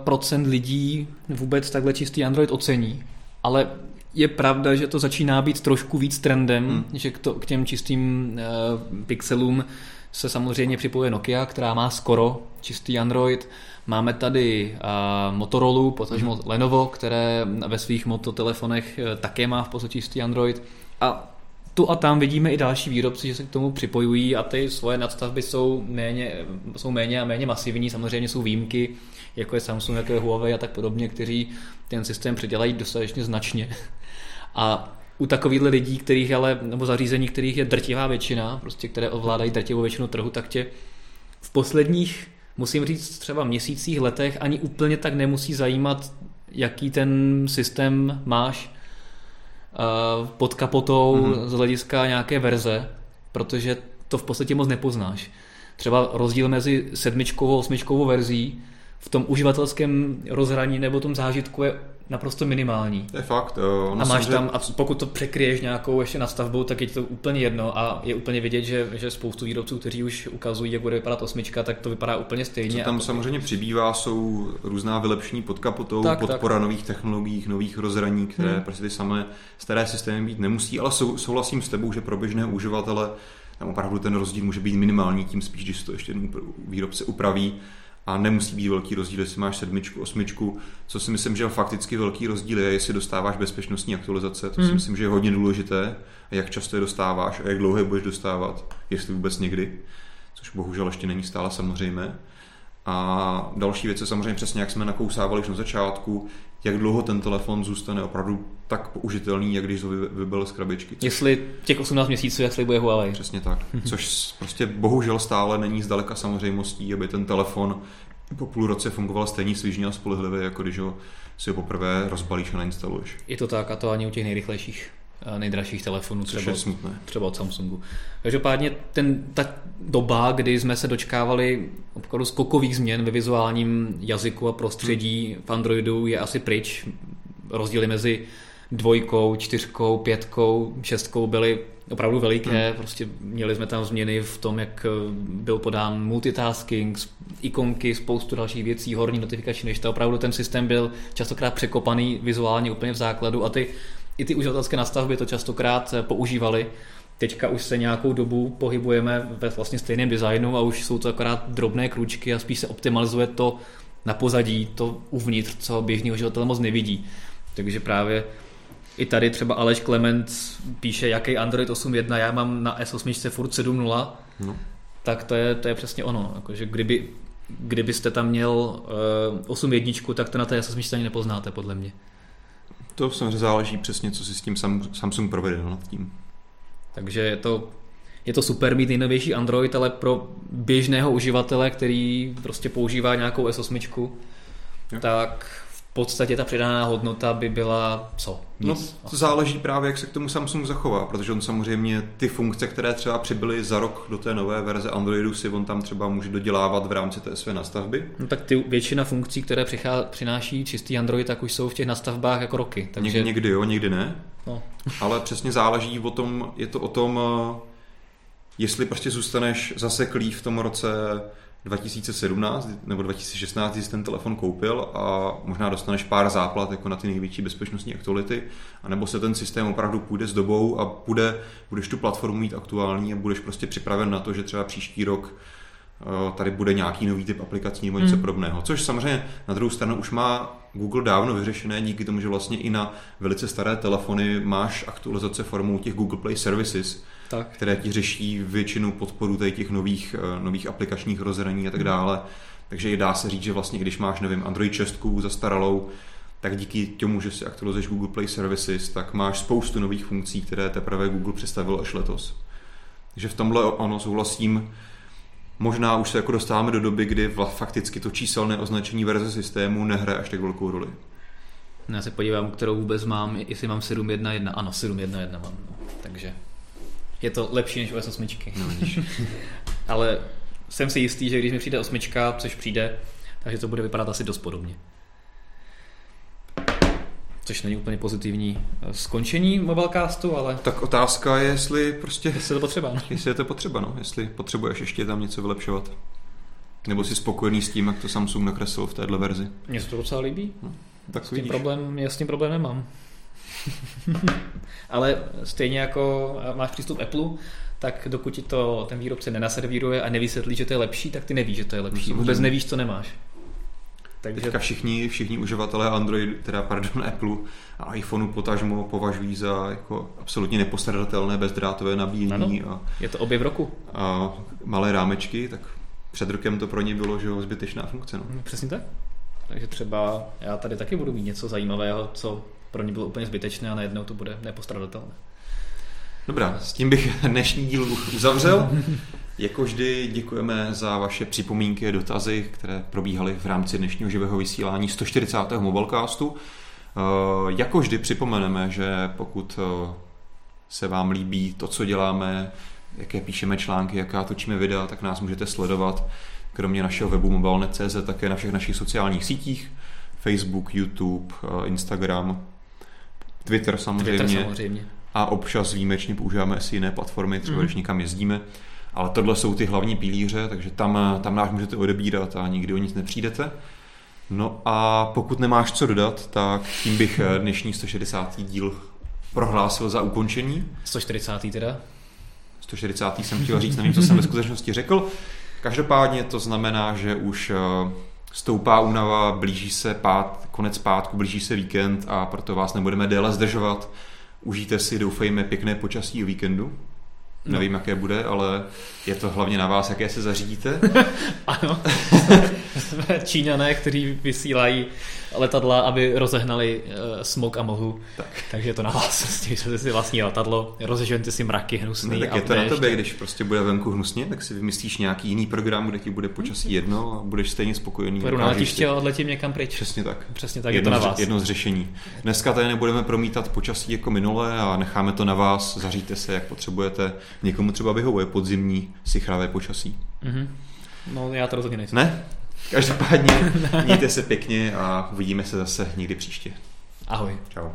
procent lidí vůbec takhle čistý Android ocení. Ale je pravda, že to začíná být trošku víc trendem, hmm. že k, to, k těm čistým uh, pixelům se samozřejmě připojuje Nokia, která má skoro čistý Android. Máme tady uh, Motorola, potažmo hmm. Lenovo, které ve svých mototelefonech také má v podstatě čistý Android. A tu a tam vidíme i další výrobci, že se k tomu připojují a ty svoje nadstavby jsou méně, jsou méně a méně masivní. Samozřejmě jsou výjimky, jako je Samsung, jako je Huawei a tak podobně, kteří ten systém předělají dostatečně značně. A u takovýchhle lidí, kterých ale, nebo zařízení, kterých je drtivá většina, prostě které ovládají drtivou většinu trhu, tak tě v posledních, musím říct, třeba měsících, letech ani úplně tak nemusí zajímat, jaký ten systém máš pod kapotou mm-hmm. z hlediska nějaké verze, protože to v podstatě moc nepoznáš. Třeba rozdíl mezi sedmičkovou a osmičkovou verzí v tom uživatelském rozhraní nebo tom zážitku je naprosto minimální. Je fakt. Uh, a máš tam, a pokud to překryješ nějakou ještě nastavbou, tak je to úplně jedno a je úplně vidět, že, že spoustu výrobců, kteří už ukazují, jak bude vypadat osmička, tak to vypadá úplně stejně. Co tam to... samozřejmě přibývá, jsou různá vylepšení pod kapotou, tak, podpora tak. nových technologií, nových rozhraní, které hmm. prostě ty samé staré systémy být nemusí, ale sou, souhlasím s tebou, že pro běžné uživatele tam opravdu ten rozdíl může být minimální, tím spíš, když to ještě výrobce upraví a nemusí být velký rozdíl, jestli máš sedmičku, osmičku, co si myslím, že fakticky velký rozdíl je, jestli dostáváš bezpečnostní aktualizace, to mm. si hmm. myslím, že je hodně důležité, a jak často je dostáváš a jak dlouho je budeš dostávat, jestli vůbec někdy, což bohužel ještě není stále samozřejmé. A další věc je samozřejmě přesně, jak jsme nakousávali už na začátku, jak dlouho ten telefon zůstane opravdu tak použitelný, jak když ho vybil z krabičky. Jestli těch 18 měsíců, jak slibuje Huawei. Přesně tak. Což prostě bohužel stále není zdaleka samozřejmostí, aby ten telefon po půl roce fungoval stejně svižně a spolehlivě, jako když ho si ho poprvé rozbalíš a nainstaluješ. Je to tak a to ani u těch nejrychlejších nejdražších telefonů, třeba, třeba od Samsungu. Každopádně ten, ta doba, kdy jsme se dočkávali opravdu skokových změn ve vizuálním jazyku a prostředí v Androidu je asi pryč. Rozdíly mezi dvojkou, čtyřkou, pětkou, šestkou byly opravdu veliké. Hmm. Prostě měli jsme tam změny v tom, jak byl podán multitasking, ikonky, spoustu dalších věcí, horní notifikační než to. Opravdu ten systém byl častokrát překopaný vizuálně úplně v základu a ty i ty uživatelské nastavby to častokrát eh, používali. Teďka už se nějakou dobu pohybujeme ve vlastně stejném designu a už jsou to akorát drobné kručky a spíš se optimalizuje to na pozadí, to uvnitř, co běžný uživatel moc nevidí. Takže právě i tady třeba Aleš Klement píše, jaký Android 8.1, já mám na S8 furt 7.0, no. tak to je, to je přesně ono. Jakože kdyby, kdybyste tam měl uh, 8.1, tak to na té S8 ani nepoznáte, podle mě. To samozřejmě záleží přesně, co si s tím Samsung provede nad tím. Takže je to, je to super mít nejnovější Android, ale pro běžného uživatele, který prostě používá nějakou S8, jo. tak podstatě ta přidaná hodnota by byla co? Nic. No, to záleží právě, jak se k tomu Samsung zachová, protože on samozřejmě ty funkce, které třeba přibyly za rok do té nové verze Androidu, si on tam třeba může dodělávat v rámci té své nastavby. No tak ty většina funkcí, které přichá, přináší čistý Android, tak už jsou v těch nastavbách jako roky. Takže... Ně, někdy jo, někdy ne. No. Ale přesně záleží o tom, je to o tom, eh, jestli prostě zůstaneš zaseklý v tom roce 2017 nebo 2016, když ten telefon koupil a možná dostaneš pár záplat jako na ty největší bezpečnostní aktuality, anebo se ten systém opravdu půjde s dobou a bude, budeš tu platformu mít aktuální a budeš prostě připraven na to, že třeba příští rok tady bude nějaký nový typ aplikací nebo něco hmm. podobného. Což samozřejmě na druhou stranu už má Google dávno vyřešené díky tomu, že vlastně i na velice staré telefony máš aktualizace formou těch Google Play Services, tak. které ti řeší většinu podporu tady těch nových, eh, nových aplikačních rozhraní a tak dále. Takže i dá se říct, že vlastně když máš, nevím, Android 6 zastaralou, tak díky tomu, že si aktualizuješ Google Play Services, tak máš spoustu nových funkcí, které teprve Google představil až letos. Takže v tomhle ono souhlasím. Možná už se jako dostáváme do doby, kdy fakticky to číselné označení verze systému nehraje až tak velkou roli. Já se podívám, kterou vůbec mám, jestli mám 7.1.1. Ano, 7.1.1 mám. No. Takže je to lepší než OS 8. No, Ale jsem si jistý, že když mi přijde osmička, což přijde, takže to bude vypadat asi dost podobně. Což není úplně pozitivní eh, skončení mobilecastu, ale... Tak otázka je, jestli prostě... Jestli je to potřeba. No. Jestli je to potřeba, no. Jestli potřebuješ ještě tam něco vylepšovat. Nebo jsi spokojený s tím, jak to Samsung nakreslil v téhle verzi? Mně se to docela líbí. No, tak s tím, problém, já s tím problém nemám. Ale stejně jako máš přístup Apple, tak dokud ti to ten výrobce nenaservíruje a nevysvětlí, že to je lepší, tak ty nevíš, že to je lepší. Vůbec nevíš, co nemáš. Takže... Teďka všichni, všichni uživatelé Android, teda pardon, Apple a iPhoneu potažmo považují za jako absolutně nepostradatelné bezdrátové nabíjení. Ano, a, je to objev roku. A malé rámečky, tak před rokem to pro ně bylo, že jo, zbytečná funkce. No. no. Přesně tak. Takže třeba já tady taky budu mít něco zajímavého, co pro ně bylo úplně zbytečné a najednou to bude nepostradatelné. Dobrá, s tím bych dnešní díl uzavřel. Jako vždy děkujeme za vaše připomínky, dotazy, které probíhaly v rámci dnešního živého vysílání 140. Mobilecastu. Eh, jako vždy připomeneme, že pokud eh, se vám líbí to, co děláme, jaké píšeme články, jaká točíme videa, tak nás můžete sledovat kromě našeho webu mobilnet.cz také na všech našich sociálních sítích Facebook, YouTube, eh, Instagram, Twitter samozřejmě. Twitter samozřejmě. A občas výjimečně používáme si jiné platformy, třeba mm. když někam jezdíme. Ale tohle jsou ty hlavní pilíře, takže tam, tam nás můžete odebírat a nikdy o nic nepřijdete. No a pokud nemáš co dodat, tak tím bych eh, dnešní 160. díl prohlásil za ukončení. 140. teda? 140. jsem chtěl říct, nevím, co jsem ve skutečnosti řekl. Každopádně to znamená, že už eh, stoupá únava, blíží se pát, konec pátku, blíží se víkend a proto vás nebudeme déle zdržovat. Užijte si, doufejme, pěkné počasí o víkendu. No. Nevím, jaké bude, ale je to hlavně na vás, jaké se zařídíte. ano. Jsme Číňané, kteří vysílají letadla, aby rozehnali uh, smog a mohu. Tak. Takže je to na vás. Stěžte si vlastní letadlo, rozežente si mraky hnusný. No, tak je to na tebe, když prostě bude venku hnusně, tak si vymyslíš nějaký jiný program, kde ti bude počasí jedno a budeš stejně spokojený. Půjdu na letiště a odletím někam pryč. Přesně tak. Přesně tak, jedno, je to na vás. Jedno z řešení. Dneska tady nebudeme promítat počasí jako minule a necháme to na vás, zaříte se, jak potřebujete. Někomu třeba vyhovuje podzimní sichravé počasí. Mm-hmm. No já to rozhodně nejsem. Ne? Každopádně mějte se pěkně a uvidíme se zase někdy příště. Ahoj. Čau.